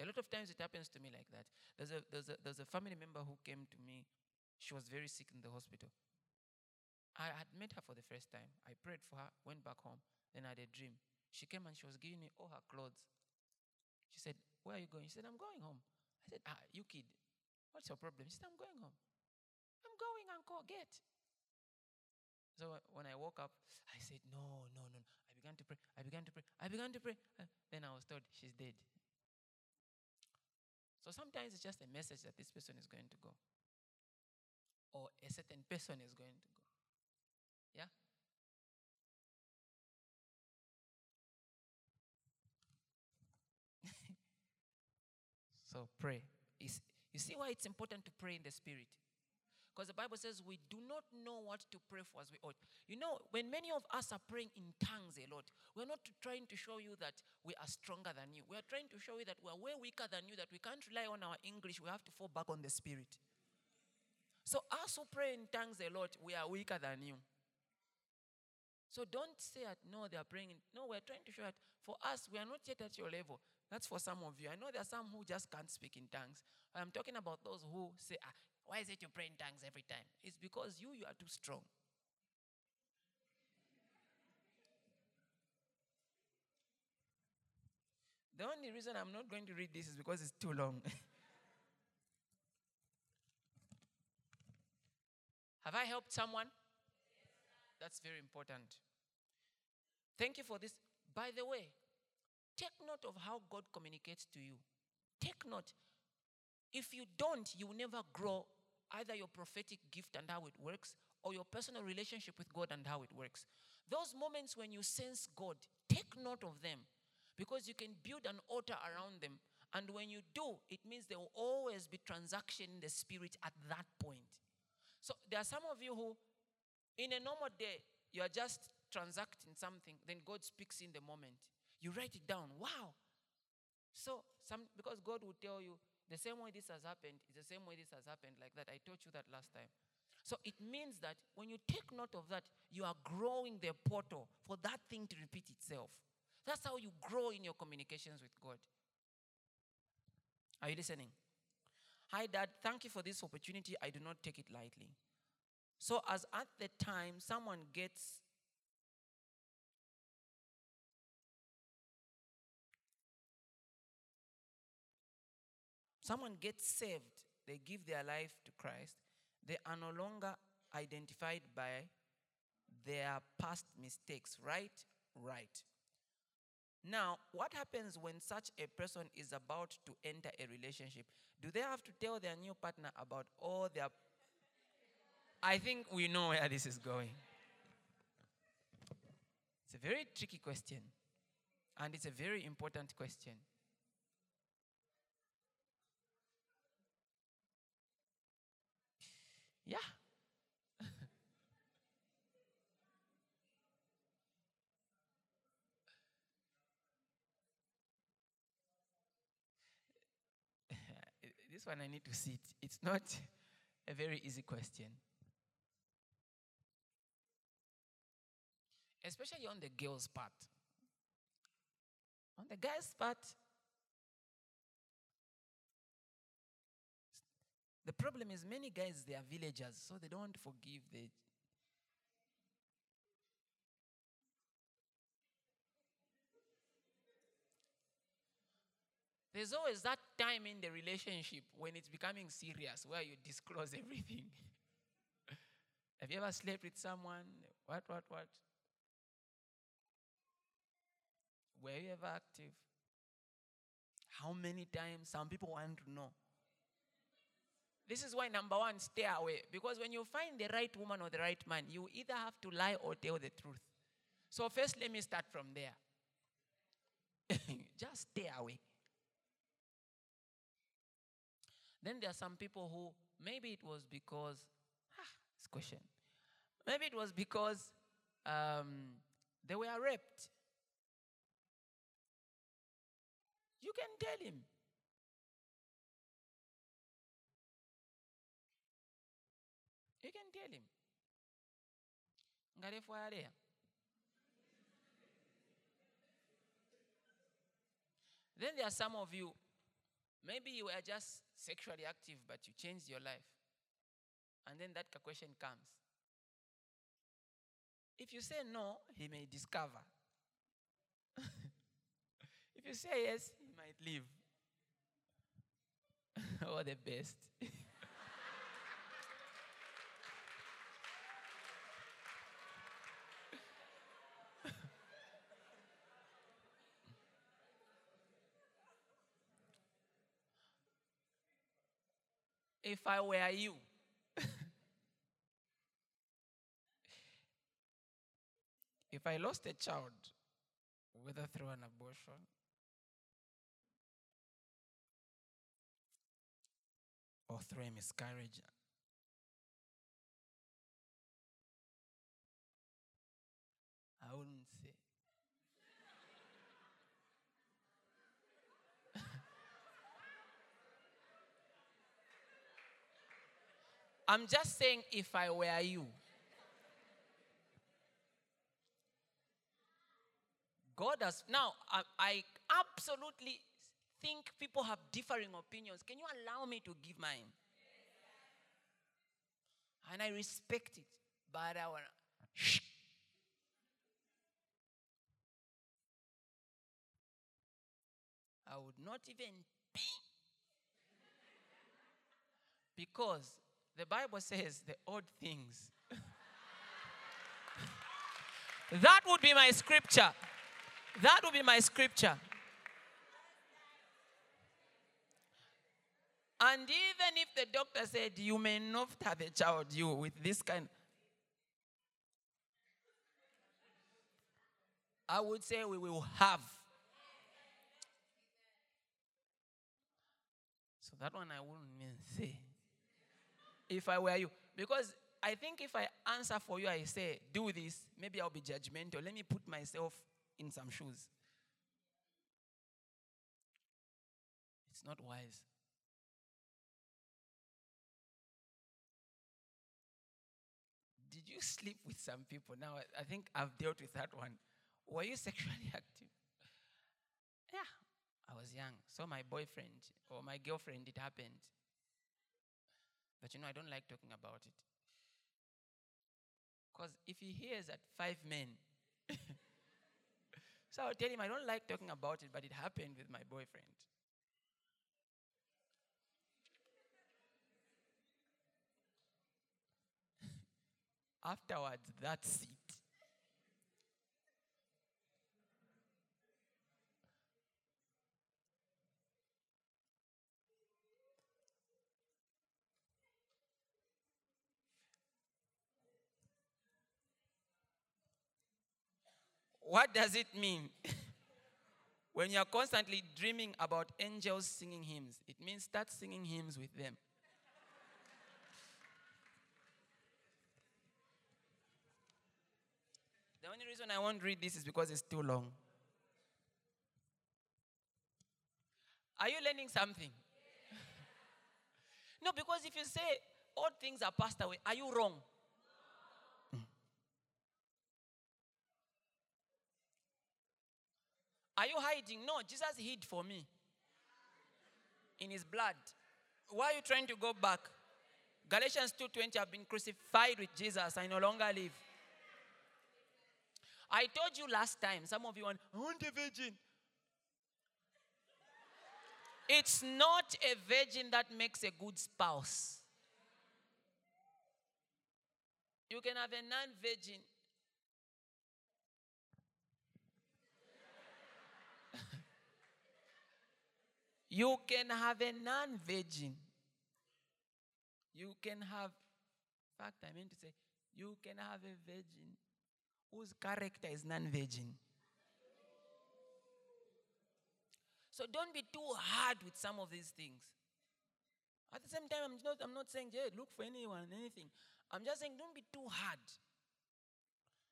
A lot of times it happens to me like that. There's a, there's a, there's a family member who came to me. She was very sick in the hospital. I had met her for the first time. I prayed for her, went back home, then I had a dream. She came and she was giving me all her clothes. She said, Where are you going? She said, I'm going home. I said, Ah, you kid, what's your problem? She said, I'm going home. I'm going, Uncle, get. So when I woke up, I said, No, no, no. I began to pray. I began to pray. I began to pray. Uh, Then I was told she's dead. So sometimes it's just a message that this person is going to go, or a certain person is going to go. Yeah? So pray. You see why it's important to pray in the spirit? Because the Bible says we do not know what to pray for as we ought. You know, when many of us are praying in tongues a lot, we're not trying to show you that we are stronger than you. We are trying to show you that we are way weaker than you, that we can't rely on our English. We have to fall back on the Spirit. So, us who pray in tongues a lot, we are weaker than you. So, don't say that, no, they are praying. No, we're trying to show that for us, we are not yet at your level. That's for some of you. I know there are some who just can't speak in tongues. I'm talking about those who say, ah, why is it you pray in tongues every time? It's because you, you are too strong. The only reason I'm not going to read this is because it's too long. Have I helped someone? That's very important. Thank you for this. By the way, take note of how God communicates to you. Take note. If you don't, you will never grow either your prophetic gift and how it works or your personal relationship with God and how it works. Those moments when you sense God, take note of them because you can build an altar around them. And when you do, it means there will always be transaction in the spirit at that point. So there are some of you who, in a normal day, you are just transacting something, then God speaks in the moment. You write it down. Wow. So some because God will tell you the same way this has happened is the same way this has happened, like that. I taught you that last time. So it means that when you take note of that, you are growing the portal for that thing to repeat itself. That's how you grow in your communications with God. Are you listening? Hi, Dad. Thank you for this opportunity. I do not take it lightly. So, as at the time someone gets someone gets saved, they give their life to Christ, they are no longer identified by their past mistakes, right? Right. Now, what happens when such a person is about to enter a relationship? Do they have to tell their new partner about all their. I think we know where this is going. It's a very tricky question, and it's a very important question. Yeah. this one I need to see it. It's not a very easy question. Especially on the girl's part. On the guy's part, the problem is many guys they are villagers, so they don't forgive the There's always that time in the relationship when it's becoming serious where you disclose everything. Have you ever slept with someone? What, what, what? Were you ever active? How many times? Some people want to know. This is why, number one, stay away. Because when you find the right woman or the right man, you either have to lie or tell the truth. So, first, let me start from there. Just stay away. Then there are some people who maybe it was because, ah, this question, Maybe it was because um, they were raped. You can tell him. Then there are some of you, maybe you were just sexually active, but you changed your life. And then that question comes. If you say no, he may discover. if you say yes, he might leave. All the best. if I were you, if I lost a child, whether through an abortion or through a miscarriage, I wouldn't say. I'm just saying, if I were you, God has. Now, I, I absolutely think people have differing opinions. Can you allow me to give mine? And I respect it. But I want to. I would not even pee. Because the Bible says the odd things. that would be my scripture. That would be my scripture. And even if the doctor said you may not have a child, you with this kind, I would say we will have. So that one I wouldn't even say. If I were you. Because I think if I answer for you, I say, do this, maybe I'll be judgmental. Let me put myself in some shoes. It's not wise. Did you sleep with some people? Now, I think I've dealt with that one. Were you sexually active? Yeah, I was young. So, my boyfriend or my girlfriend, it happened. But you know, I don't like talking about it. Because if he hears that five men, so I'll tell him I don't like talking about it, but it happened with my boyfriend. Afterwards, that's it. What does it mean? when you're constantly dreaming about angels singing hymns, it means start singing hymns with them. The only reason I won't read this is because it's too long. Are you learning something? no, because if you say all things are passed away, are you wrong? Are you hiding? No, Jesus hid for me in his blood. Why are you trying to go back? Galatians 2:20 I've been crucified with Jesus. I no longer live. I told you last time, some of you want, I want a virgin. It's not a virgin that makes a good spouse. You can have a non virgin You can have a non virgin. You can have, in fact, I meant to say, you can have a virgin whose character is non virgin. So don't be too hard with some of these things. At the same time, I'm not, I'm not saying, hey, look for anyone, anything. I'm just saying, don't be too hard.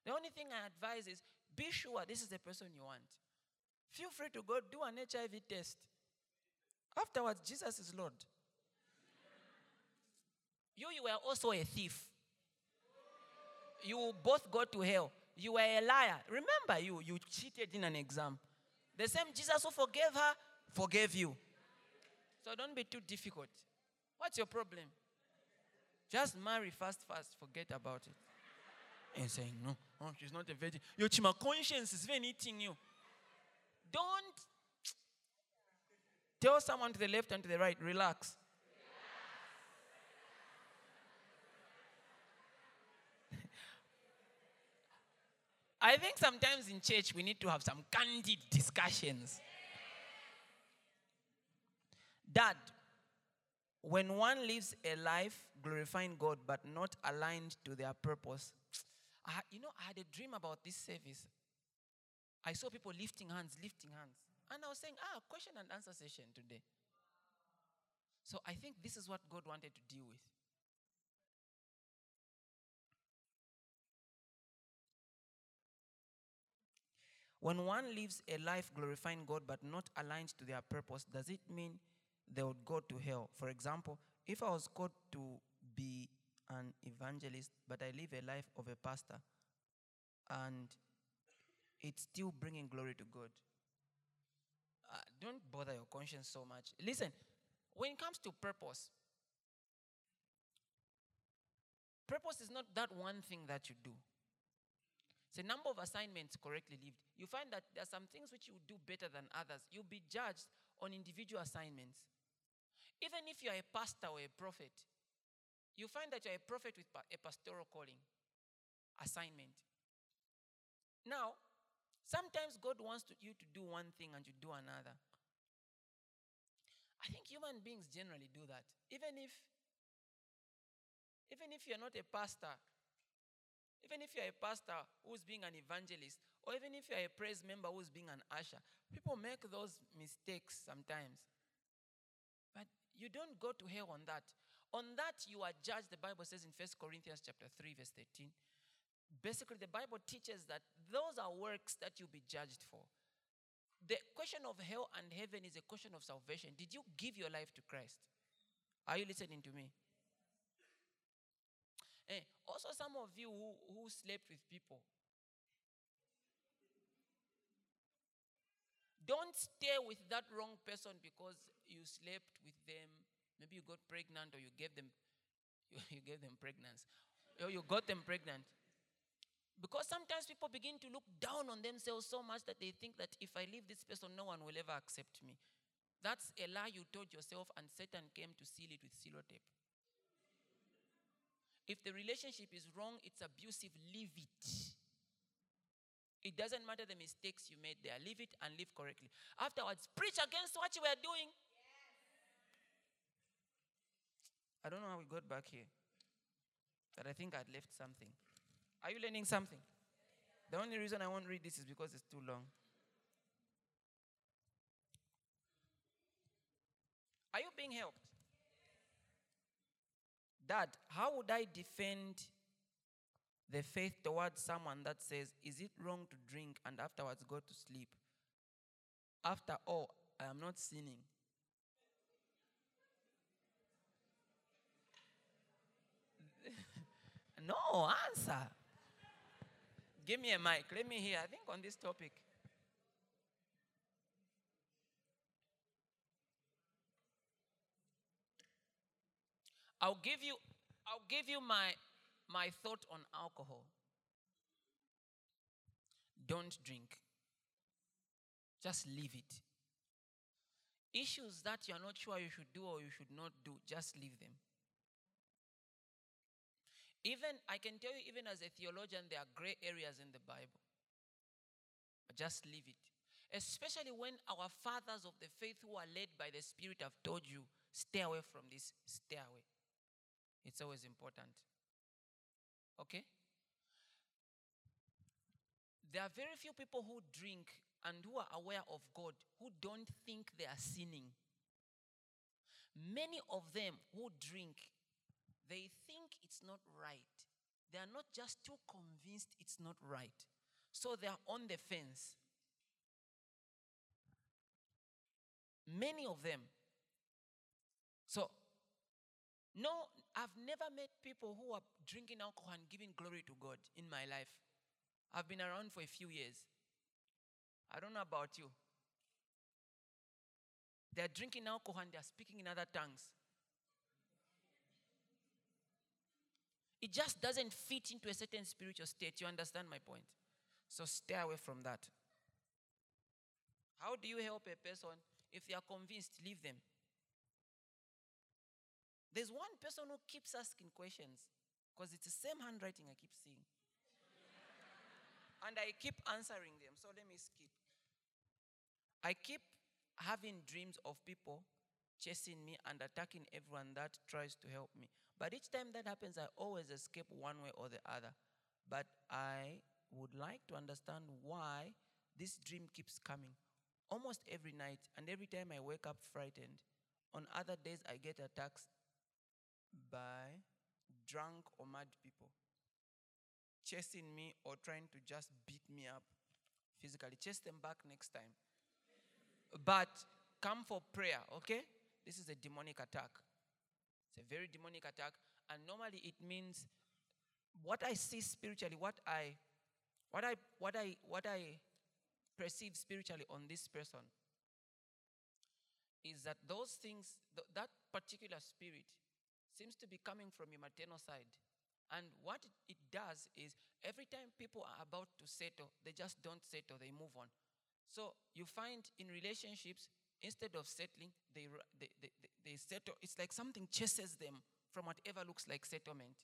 The only thing I advise is be sure this is the person you want. Feel free to go do an HIV test. Afterwards, Jesus is Lord. You, you were also a thief. You both go to hell. You were a liar. Remember, you, you cheated in an exam. The same Jesus who forgave her, forgave you. So don't be too difficult. What's your problem? Just marry fast, fast. Forget about it. And saying, no, oh, she's not a virgin. Your chima conscience is even eating you. Don't tell someone to the left and to the right, relax. I think sometimes in church we need to have some candid discussions. Dad, when one lives a life glorifying God but not aligned to their purpose, I, you know, I had a dream about this service. I saw people lifting hands, lifting hands. And I was saying, ah, question and answer session today. So I think this is what God wanted to deal with. When one lives a life glorifying God but not aligned to their purpose, does it mean they would go to hell? For example, if I was called to be an evangelist, but I live a life of a pastor, and it's still bringing glory to God, don't bother your conscience so much. Listen, when it comes to purpose, purpose is not that one thing that you do. It's a number of assignments correctly lived. You find that there are some things which you do better than others. You'll be judged on individual assignments. Even if you're a pastor or a prophet, you find that you're a prophet with a pastoral calling, assignment. Now, sometimes God wants to, you to do one thing and you do another. I think human beings generally do that. Even if even if you're not a pastor, even if you're a pastor who's being an evangelist, or even if you're a praise member who's being an usher, people make those mistakes sometimes. But you don't go to hell on that. On that, you are judged, the Bible says in 1 Corinthians chapter 3, verse 13. Basically, the Bible teaches that those are works that you'll be judged for. The question of hell and heaven is a question of salvation. Did you give your life to Christ? Are you listening to me? Eh, also, some of you who, who slept with people. Don't stay with that wrong person because you slept with them. Maybe you got pregnant or you gave them you, you gave them pregnancy. Or you got them pregnant. Because sometimes people begin to look down on themselves so much that they think that if I leave this person, no one will ever accept me. That's a lie you told yourself, and Satan came to seal it with sellotape. If the relationship is wrong, it's abusive, leave it. It doesn't matter the mistakes you made there. Leave it and live correctly. Afterwards, preach against what you were doing. I don't know how we got back here. But I think I'd left something. Are you learning something? The only reason I won't read this is because it's too long. Are you being helped? Dad, how would I defend the faith towards someone that says, Is it wrong to drink and afterwards go to sleep? After all, I am not sinning. no, answer. Give me a mic. Let me hear. I think on this topic. I'll give you I'll give you my my thought on alcohol. Don't drink. Just leave it. Issues that you're not sure you should do or you should not do, just leave them. Even, I can tell you, even as a theologian, there are gray areas in the Bible. Just leave it. Especially when our fathers of the faith who are led by the Spirit have told you, stay away from this, stay away. It's always important. Okay? There are very few people who drink and who are aware of God who don't think they are sinning. Many of them who drink, they think it's not right. they are not just too convinced it's not right. So they are on the fence. Many of them. So, no, I've never met people who are drinking alcohol and giving glory to God in my life. I've been around for a few years. I don't know about you. They're drinking alcohol and they're speaking in other tongues. It just doesn't fit into a certain spiritual state. You understand my point? So stay away from that. How do you help a person if they are convinced? Leave them. There's one person who keeps asking questions because it's the same handwriting I keep seeing. and I keep answering them. So let me skip. I keep having dreams of people chasing me and attacking everyone that tries to help me. But each time that happens, I always escape one way or the other. But I would like to understand why this dream keeps coming almost every night. And every time I wake up frightened, on other days, I get attacks by drunk or mad people chasing me or trying to just beat me up physically. Chase them back next time. But come for prayer, okay? This is a demonic attack. It's a very demonic attack. And normally it means what I see spiritually, what I what I what I what I perceive spiritually on this person is that those things, th- that particular spirit seems to be coming from your maternal side. And what it does is every time people are about to settle, they just don't settle, they move on. So you find in relationships, instead of settling, they, they, they, they settle. It's like something chases them from whatever looks like settlement.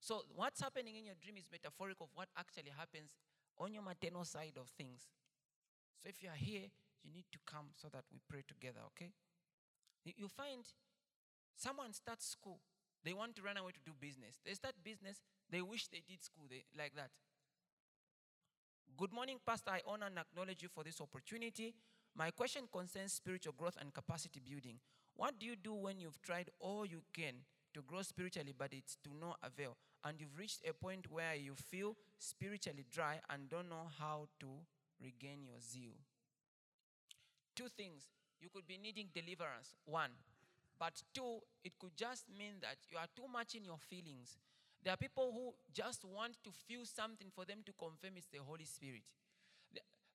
So what's happening in your dream is metaphoric of what actually happens on your maternal side of things. So if you are here, you need to come so that we pray together, okay? You find someone starts school, they want to run away to do business. They start business, they wish they did school they, like that. Good morning, Pastor. I honor and acknowledge you for this opportunity. My question concerns spiritual growth and capacity building. What do you do when you've tried all you can to grow spiritually, but it's to no avail? And you've reached a point where you feel spiritually dry and don't know how to regain your zeal. Two things. You could be needing deliverance. One. But two, it could just mean that you are too much in your feelings. There are people who just want to feel something for them to confirm it's the Holy Spirit.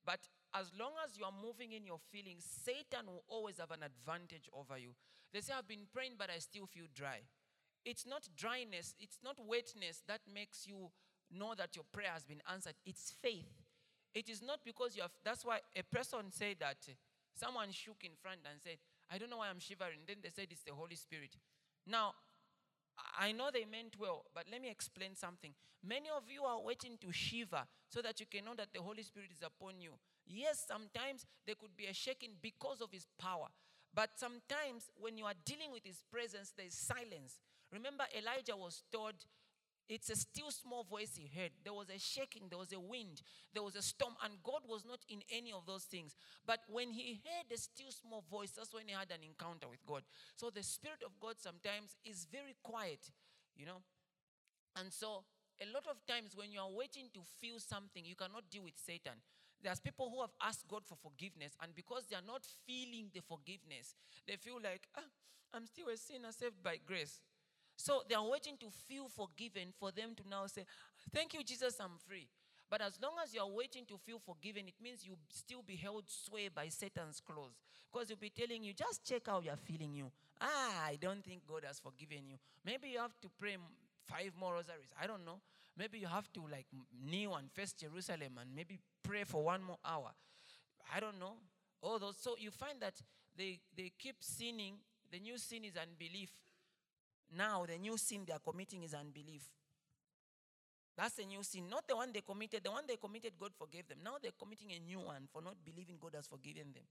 But as long as you are moving in your feelings, Satan will always have an advantage over you. They say, I've been praying, but I still feel dry. It's not dryness, it's not wetness that makes you know that your prayer has been answered. It's faith. It is not because you have, that's why a person said that someone shook in front and said, I don't know why I'm shivering. Then they said it's the Holy Spirit. Now, I know they meant well, but let me explain something. Many of you are waiting to shiver so that you can know that the Holy Spirit is upon you. Yes, sometimes there could be a shaking because of His power. But sometimes when you are dealing with His presence, there is silence. Remember, Elijah was told, it's a still small voice he heard. There was a shaking, there was a wind, there was a storm, and God was not in any of those things. But when he heard a still small voice, that's when he had an encounter with God. So the Spirit of God sometimes is very quiet, you know. And so a lot of times when you are waiting to feel something, you cannot deal with Satan. There's people who have asked God for forgiveness, and because they are not feeling the forgiveness, they feel like, ah, I'm still a sinner saved by grace. So they are waiting to feel forgiven for them to now say, Thank you, Jesus, I'm free. But as long as you are waiting to feel forgiven, it means you still be held sway by Satan's claws. Because he'll be telling you, just check how you're feeling you. Ah, I don't think God has forgiven you. Maybe you have to pray five more rosaries. I don't know. Maybe you have to like kneel and face Jerusalem and maybe pray for one more hour. I don't know. All those. So you find that they, they keep sinning. The new sin is unbelief. Now, the new sin they are committing is unbelief. That's a new sin. Not the one they committed. The one they committed, God forgave them. Now they're committing a new one for not believing God has forgiven them.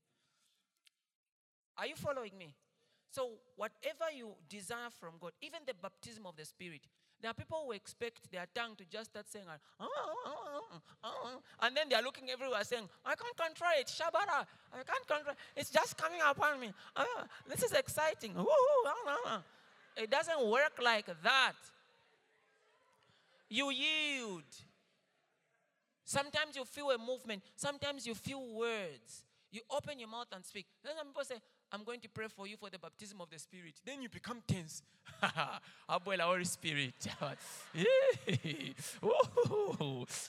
Are you following me? So, whatever you desire from God, even the baptism of the Spirit, there are people who expect their tongue to just start saying, oh, oh, oh, and then they are looking everywhere saying, I can't control it, Shabara, I can't control it. It's just coming upon me. Ah, this is exciting. Ah, ah, it doesn't work like that. You yield. Sometimes you feel a movement. Sometimes you feel words. You open your mouth and speak. Then some people say, I'm going to pray for you for the baptism of the Spirit. Then you become tense. Abuela Holy Spirit.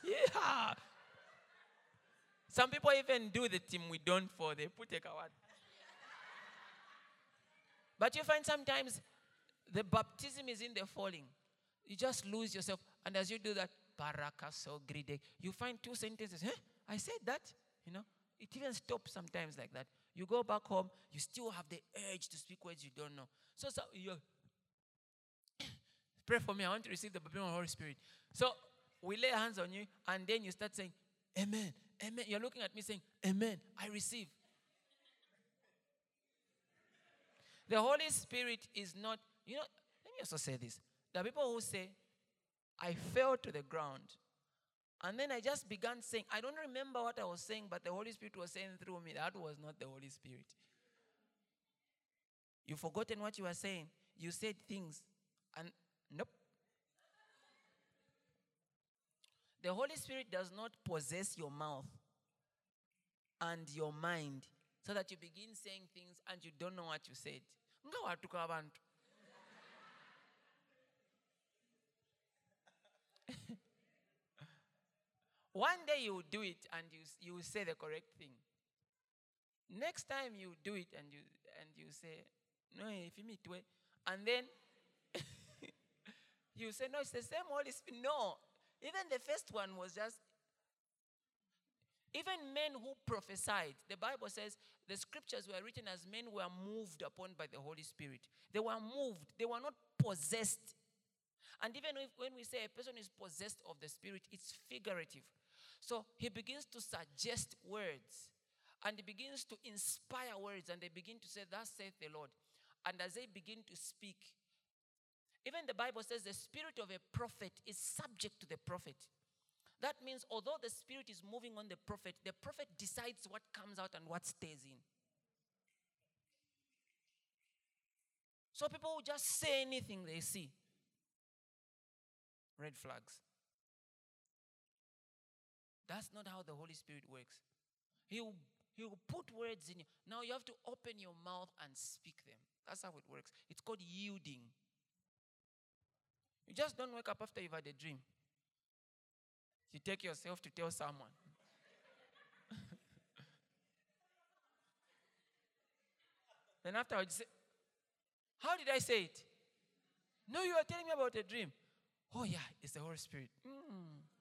Yeah. Some people even do the team we don't for. They put a coward. But you find sometimes the baptism is in the falling. You just lose yourself. And as you do that, baraka so greedy, you find two sentences. Huh? I said that. You know, it even stops sometimes like that. You go back home, you still have the urge to speak words you don't know. So, so you pray for me. I want to receive the baptism of the Holy Spirit. So we lay hands on you, and then you start saying, Amen. Amen. You're looking at me saying, Amen. I receive. The Holy Spirit is not, you know, let me also say this. There are people who say, I fell to the ground. And then I just began saying, I don't remember what I was saying, but the Holy Spirit was saying through me. That was not the Holy Spirit. You've forgotten what you were saying. You said things, and nope. The Holy Spirit does not possess your mouth and your mind so that you begin saying things and you don't know what you said. One day you will do it and you, you will say the correct thing. Next time you do it and you and you say, no, eh, if you meet way, and then you say, no, it's the same Holy Spirit. No, even the first one was just. Even men who prophesied, the Bible says the scriptures were written as men were moved upon by the Holy Spirit. They were moved, they were not possessed. And even if, when we say a person is possessed of the Spirit, it's figurative. So he begins to suggest words and he begins to inspire words and they begin to say, Thus saith the Lord. And as they begin to speak, even the Bible says the spirit of a prophet is subject to the prophet. That means, although the spirit is moving on the prophet, the prophet decides what comes out and what stays in. So people will just say anything they see. Red flags. That's not how the Holy Spirit works. He will, he will put words in you. Now you have to open your mouth and speak them. That's how it works. It's called yielding. You just don't wake up after you've had a dream. You take yourself to tell someone. then afterwards, say, How did I say it? No, you are telling me about a dream. Oh, yeah, it's the Holy Spirit. Mm.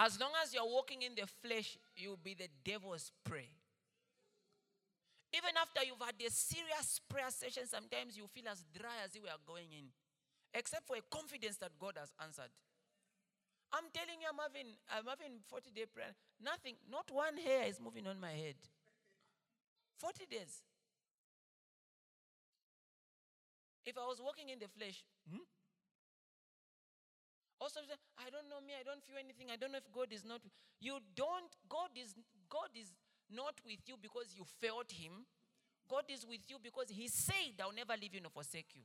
As long as you're walking in the flesh, you'll be the devil's prey. Even after you've had a serious prayer session, sometimes you feel as dry as if we are going in, except for a confidence that God has answered. I'm telling you, I'm having, I'm having 40 day prayer. Nothing, not one hair is moving on my head. 40 days. If I was walking in the flesh, hmm? Also I don't know me, I don't feel anything, I don't know if God is not. You don't, God is, God is not with you because you failed him. God is with you because he said, I'll never leave you nor forsake you.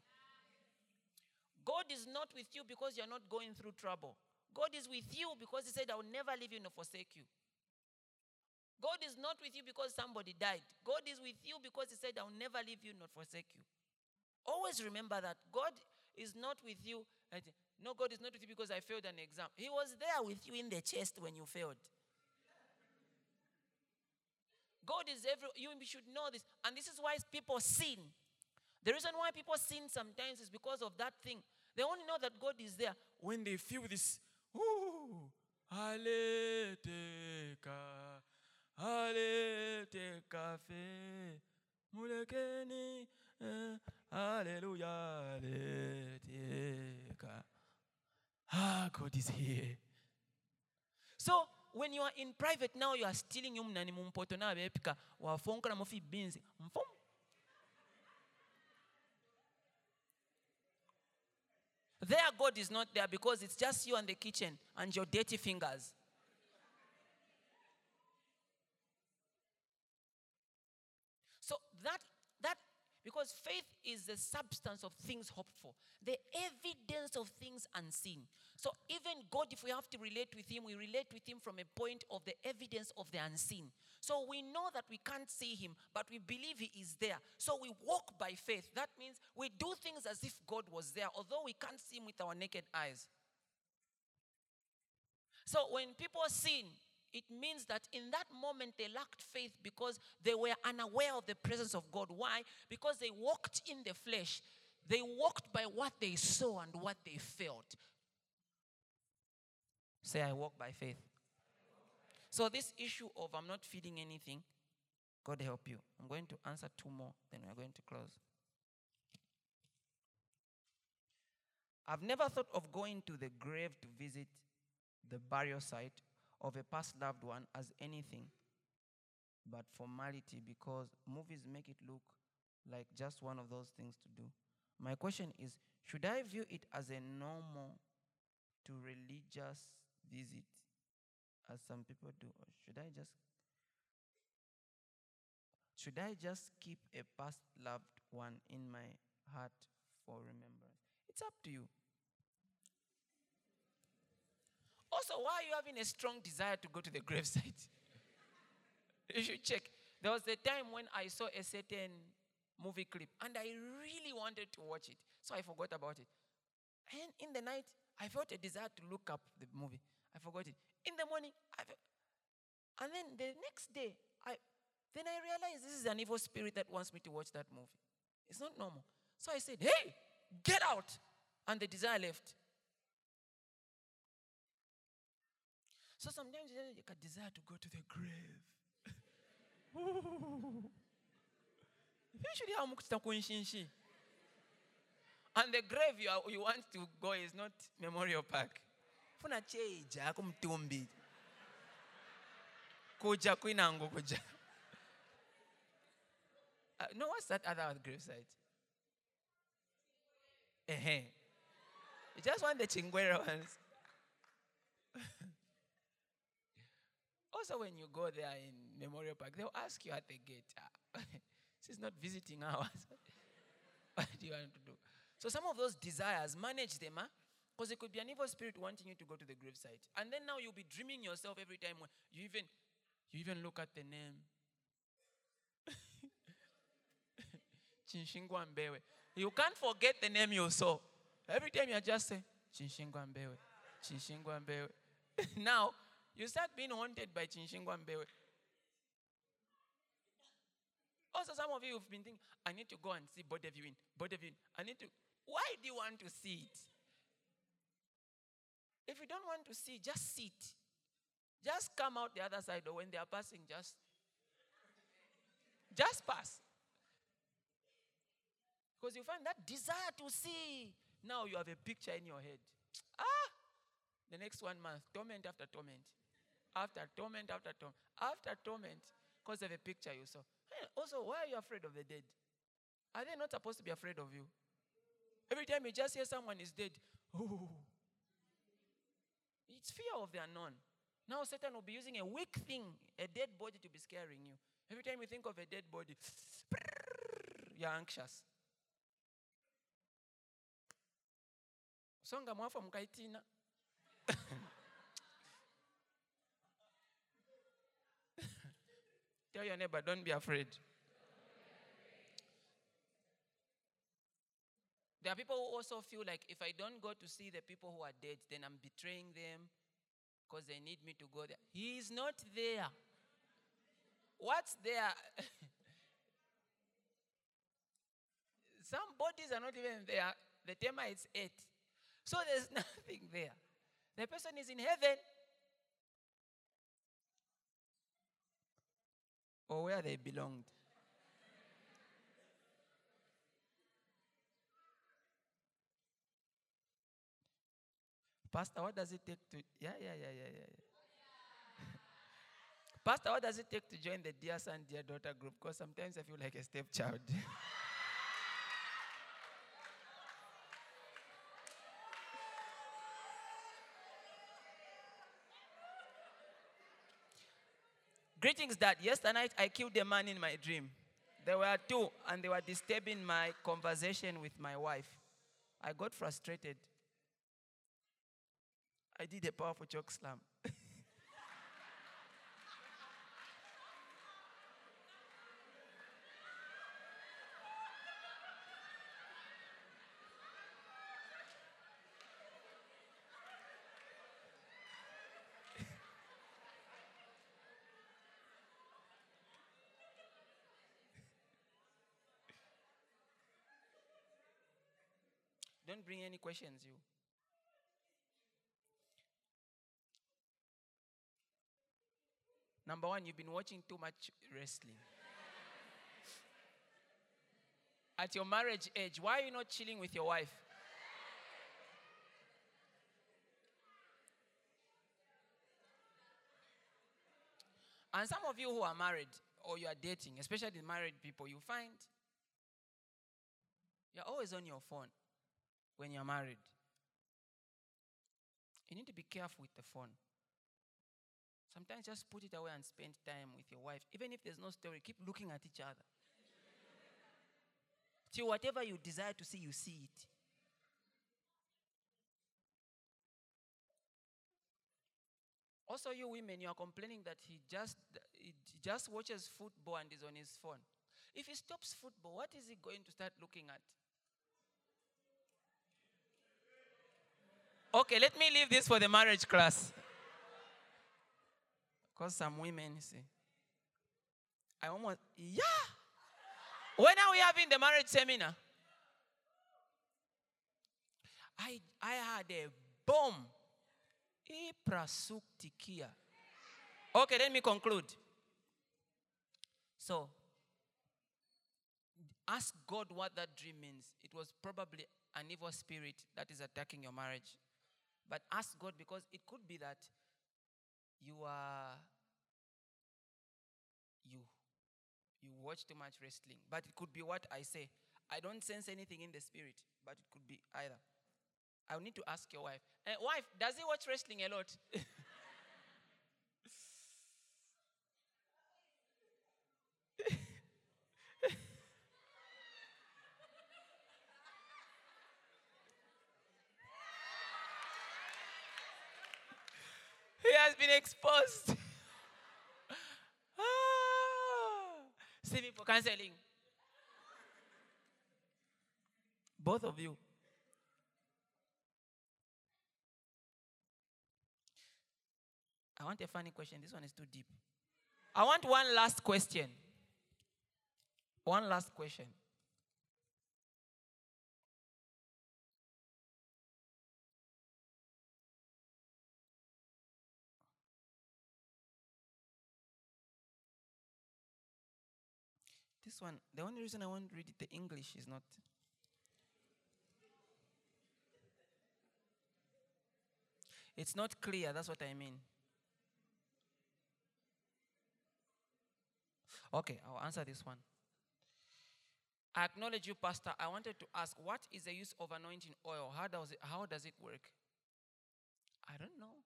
God is not with you because you're not going through trouble. God is with you because he said, I'll never leave you nor forsake you. God is not with you because somebody died. God is with you because he said, I'll never leave you nor forsake you. Always remember that God is not with you. No, God is not with you because I failed an exam. He was there with you in the chest when you failed. God is every you should know this. And this is why people sin. The reason why people sin sometimes is because of that thing. They only know that God is there when they feel this. Ooh, eh, hallelujah. Ah, God is here. So when you are in private now, you are stealing nani mumpoto na bepika wafonka na mofi beans. Mfom. There, God is not there because it's just you and the kitchen and your dirty fingers. So that that Because faith is the substance of things hoped for, the evidence of things unseen. So even God, if we have to relate with Him, we relate with Him from a point of the evidence of the unseen. So we know that we can't see Him, but we believe He is there. So we walk by faith. That means we do things as if God was there, although we can't see Him with our naked eyes. So when people sin, it means that in that moment they lacked faith because they were unaware of the presence of God. Why? Because they walked in the flesh. They walked by what they saw and what they felt. Say, I walk by faith. So, this issue of I'm not feeling anything, God help you. I'm going to answer two more, then we're going to close. I've never thought of going to the grave to visit the burial site of a past loved one as anything but formality because movies make it look like just one of those things to do. My question is should I view it as a normal to religious visit as some people do or should I just should I just keep a past loved one in my heart for remembrance? It's up to you. Also, why are you having a strong desire to go to the gravesite? you should check. There was a time when I saw a certain movie clip and I really wanted to watch it. So I forgot about it. And in the night, I felt a desire to look up the movie. I forgot it. In the morning, I and then the next day, I then I realized this is an evil spirit that wants me to watch that movie. It's not normal. So I said, Hey, get out. And the desire left. So sometimes you can desire to go to the grave. Usually, And the grave you, are, you want to go is not Memorial Park. Funa cheija kumtumbi. Kuja kwinango kuja. Uh, no, what's that other gravesite? Eh, You just want the Chingwere ones. Also, when you go there in Memorial Park, they'll ask you at the gate, this is not visiting hours. what do you want to do? So some of those desires, manage them, huh? Because it could be an evil spirit wanting you to go to the gravesite. And then now you'll be dreaming yourself every time when you even you even look at the name. Chinshingwa Mbewe. You can't forget the name you saw. Every time you just say Chinshingwa Mbewe. Chinshingwa Mbewe. now you start being haunted by Chinshingwa Mbewe. Also, some of you have been thinking, I need to go and see body viewing. I need to. Why do you want to see it? If you don't want to see, just sit. Just come out the other side, or when they are passing, just just pass. Because you find that desire to see. Now you have a picture in your head. Ah, the next one month, torment after torment after torment after torment after torment because of a picture you saw. Also, why are you afraid of the dead? Are they not supposed to be afraid of you? Every time you just hear someone is dead, oh, it's fear of the unknown. Now Satan will be using a weak thing, a dead body, to be scaring you. Every time you think of a dead body, you're anxious. Songa mwafa mkaitina. Tell your neighbor, don't be afraid. There are people who also feel like if I don't go to see the people who are dead, then I'm betraying them because they need me to go there. He is not there. What's there? Some bodies are not even there. The termites ate. So there's nothing there. The person is in heaven. or where they belonged. Pastor, what does it take to yeah, yeah, yeah, yeah, yeah. Pastor, what does it take to join the dear son, dear daughter group? Because sometimes I feel like a stepchild. Greetings, Dad. Yesterday I killed a man in my dream. There were two, and they were disturbing my conversation with my wife. I got frustrated. I did a powerful choke slam. Don't bring any questions, you. Number one, you've been watching too much wrestling. At your marriage age, why are you not chilling with your wife? And some of you who are married or you are dating, especially the married people, you find you're always on your phone when you're married. You need to be careful with the phone. Sometimes just put it away and spend time with your wife. Even if there's no story, keep looking at each other. Till whatever you desire to see, you see it. Also, you women, you are complaining that he just he just watches football and is on his phone. If he stops football, what is he going to start looking at? Okay, let me leave this for the marriage class. Because some women say, I almost, yeah. When are we having the marriage seminar? I, I had a bomb. Iprasuktikia. Okay, let me conclude. So, ask God what that dream means. It was probably an evil spirit that is attacking your marriage. But ask God because it could be that you are you you watch too much wrestling. But it could be what I say. I don't sense anything in the spirit, but it could be either. I need to ask your wife. Uh, wife, does he watch wrestling a lot? he has been exposed. Ah. See me for counseling. Both of you. I want a funny question. This one is too deep. I want one last question. One last question. This one, the only reason I want to read it, the English is not. It's not clear, that's what I mean. Okay, I'll answer this one. I acknowledge you, Pastor. I wanted to ask, what is the use of anointing oil? How does it, how does it work? I don't know.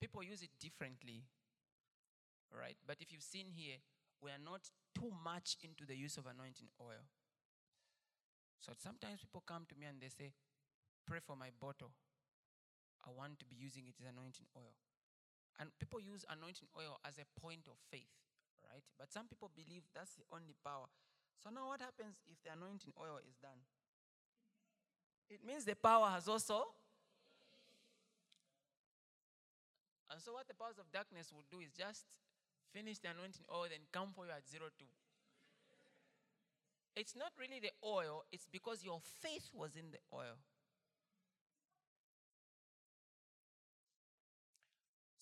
People use it differently, right? But if you've seen here, we are not too much into the use of anointing oil. So sometimes people come to me and they say, Pray for my bottle. I want to be using it as anointing oil. And people use anointing oil as a point of faith, right? But some people believe that's the only power. So now what happens if the anointing oil is done? It means the power has also. And so what the powers of darkness will do is just finish the anointing oil, then come for you at zero two. It's not really the oil, it's because your faith was in the oil.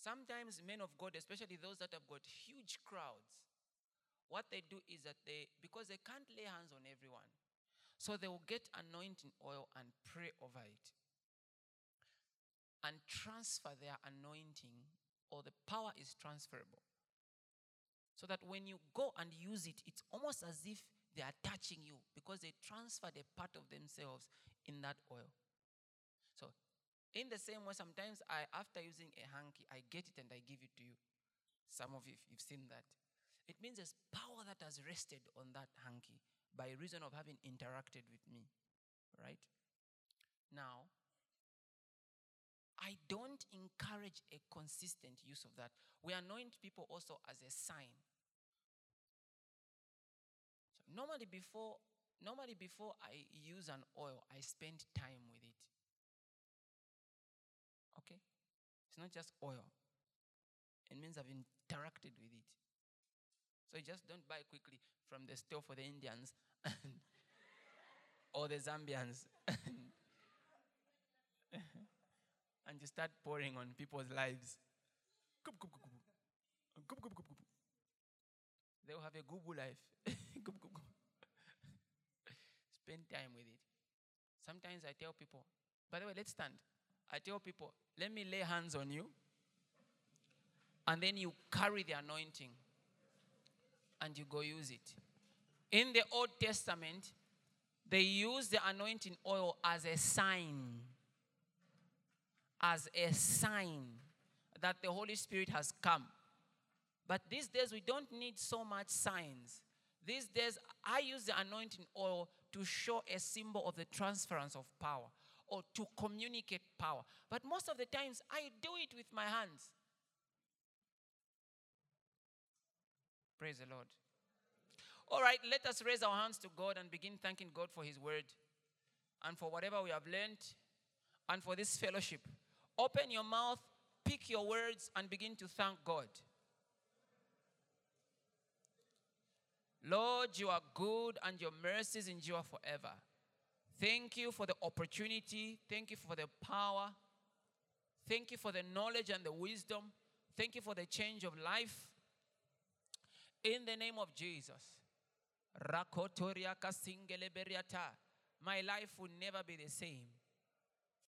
Sometimes men of God, especially those that have got huge crowds, what they do is that they, because they can't lay hands on everyone, so they will get anointing oil and pray over it and transfer their anointing, or the power is transferable. So that when you go and use it, it's almost as if they are touching you because they transferred a part of themselves in that oil. So, in the same way, sometimes I, after using a hanky, I get it and I give it to you. Some of you, you've seen that. It means there's power that has rested on that hanky by reason of having interacted with me. Right? Now, I don't encourage a consistent use of that. We anoint people also as a sign. So normally before normally before I use an oil, I spend time with it. Okay? It's not just oil. It means I've interacted with it. So you just don't buy quickly from the store for the Indians or the Zambians. and you start pouring on people's lives. They'll have a good life. Spend time with it. Sometimes I tell people, by the way, let's stand. I tell people, let me lay hands on you. And then you carry the anointing and you go use it. In the Old Testament, they use the anointing oil as a sign. As a sign that the Holy Spirit has come. But these days, we don't need so much signs. These days, I use the anointing oil to show a symbol of the transference of power or to communicate power. But most of the times, I do it with my hands. Praise the Lord. All right, let us raise our hands to God and begin thanking God for His word and for whatever we have learned and for this fellowship. Open your mouth, pick your words, and begin to thank God. Lord, you are good and your mercies endure forever. Thank you for the opportunity. Thank you for the power. Thank you for the knowledge and the wisdom. Thank you for the change of life. In the name of Jesus. My life will never be the same.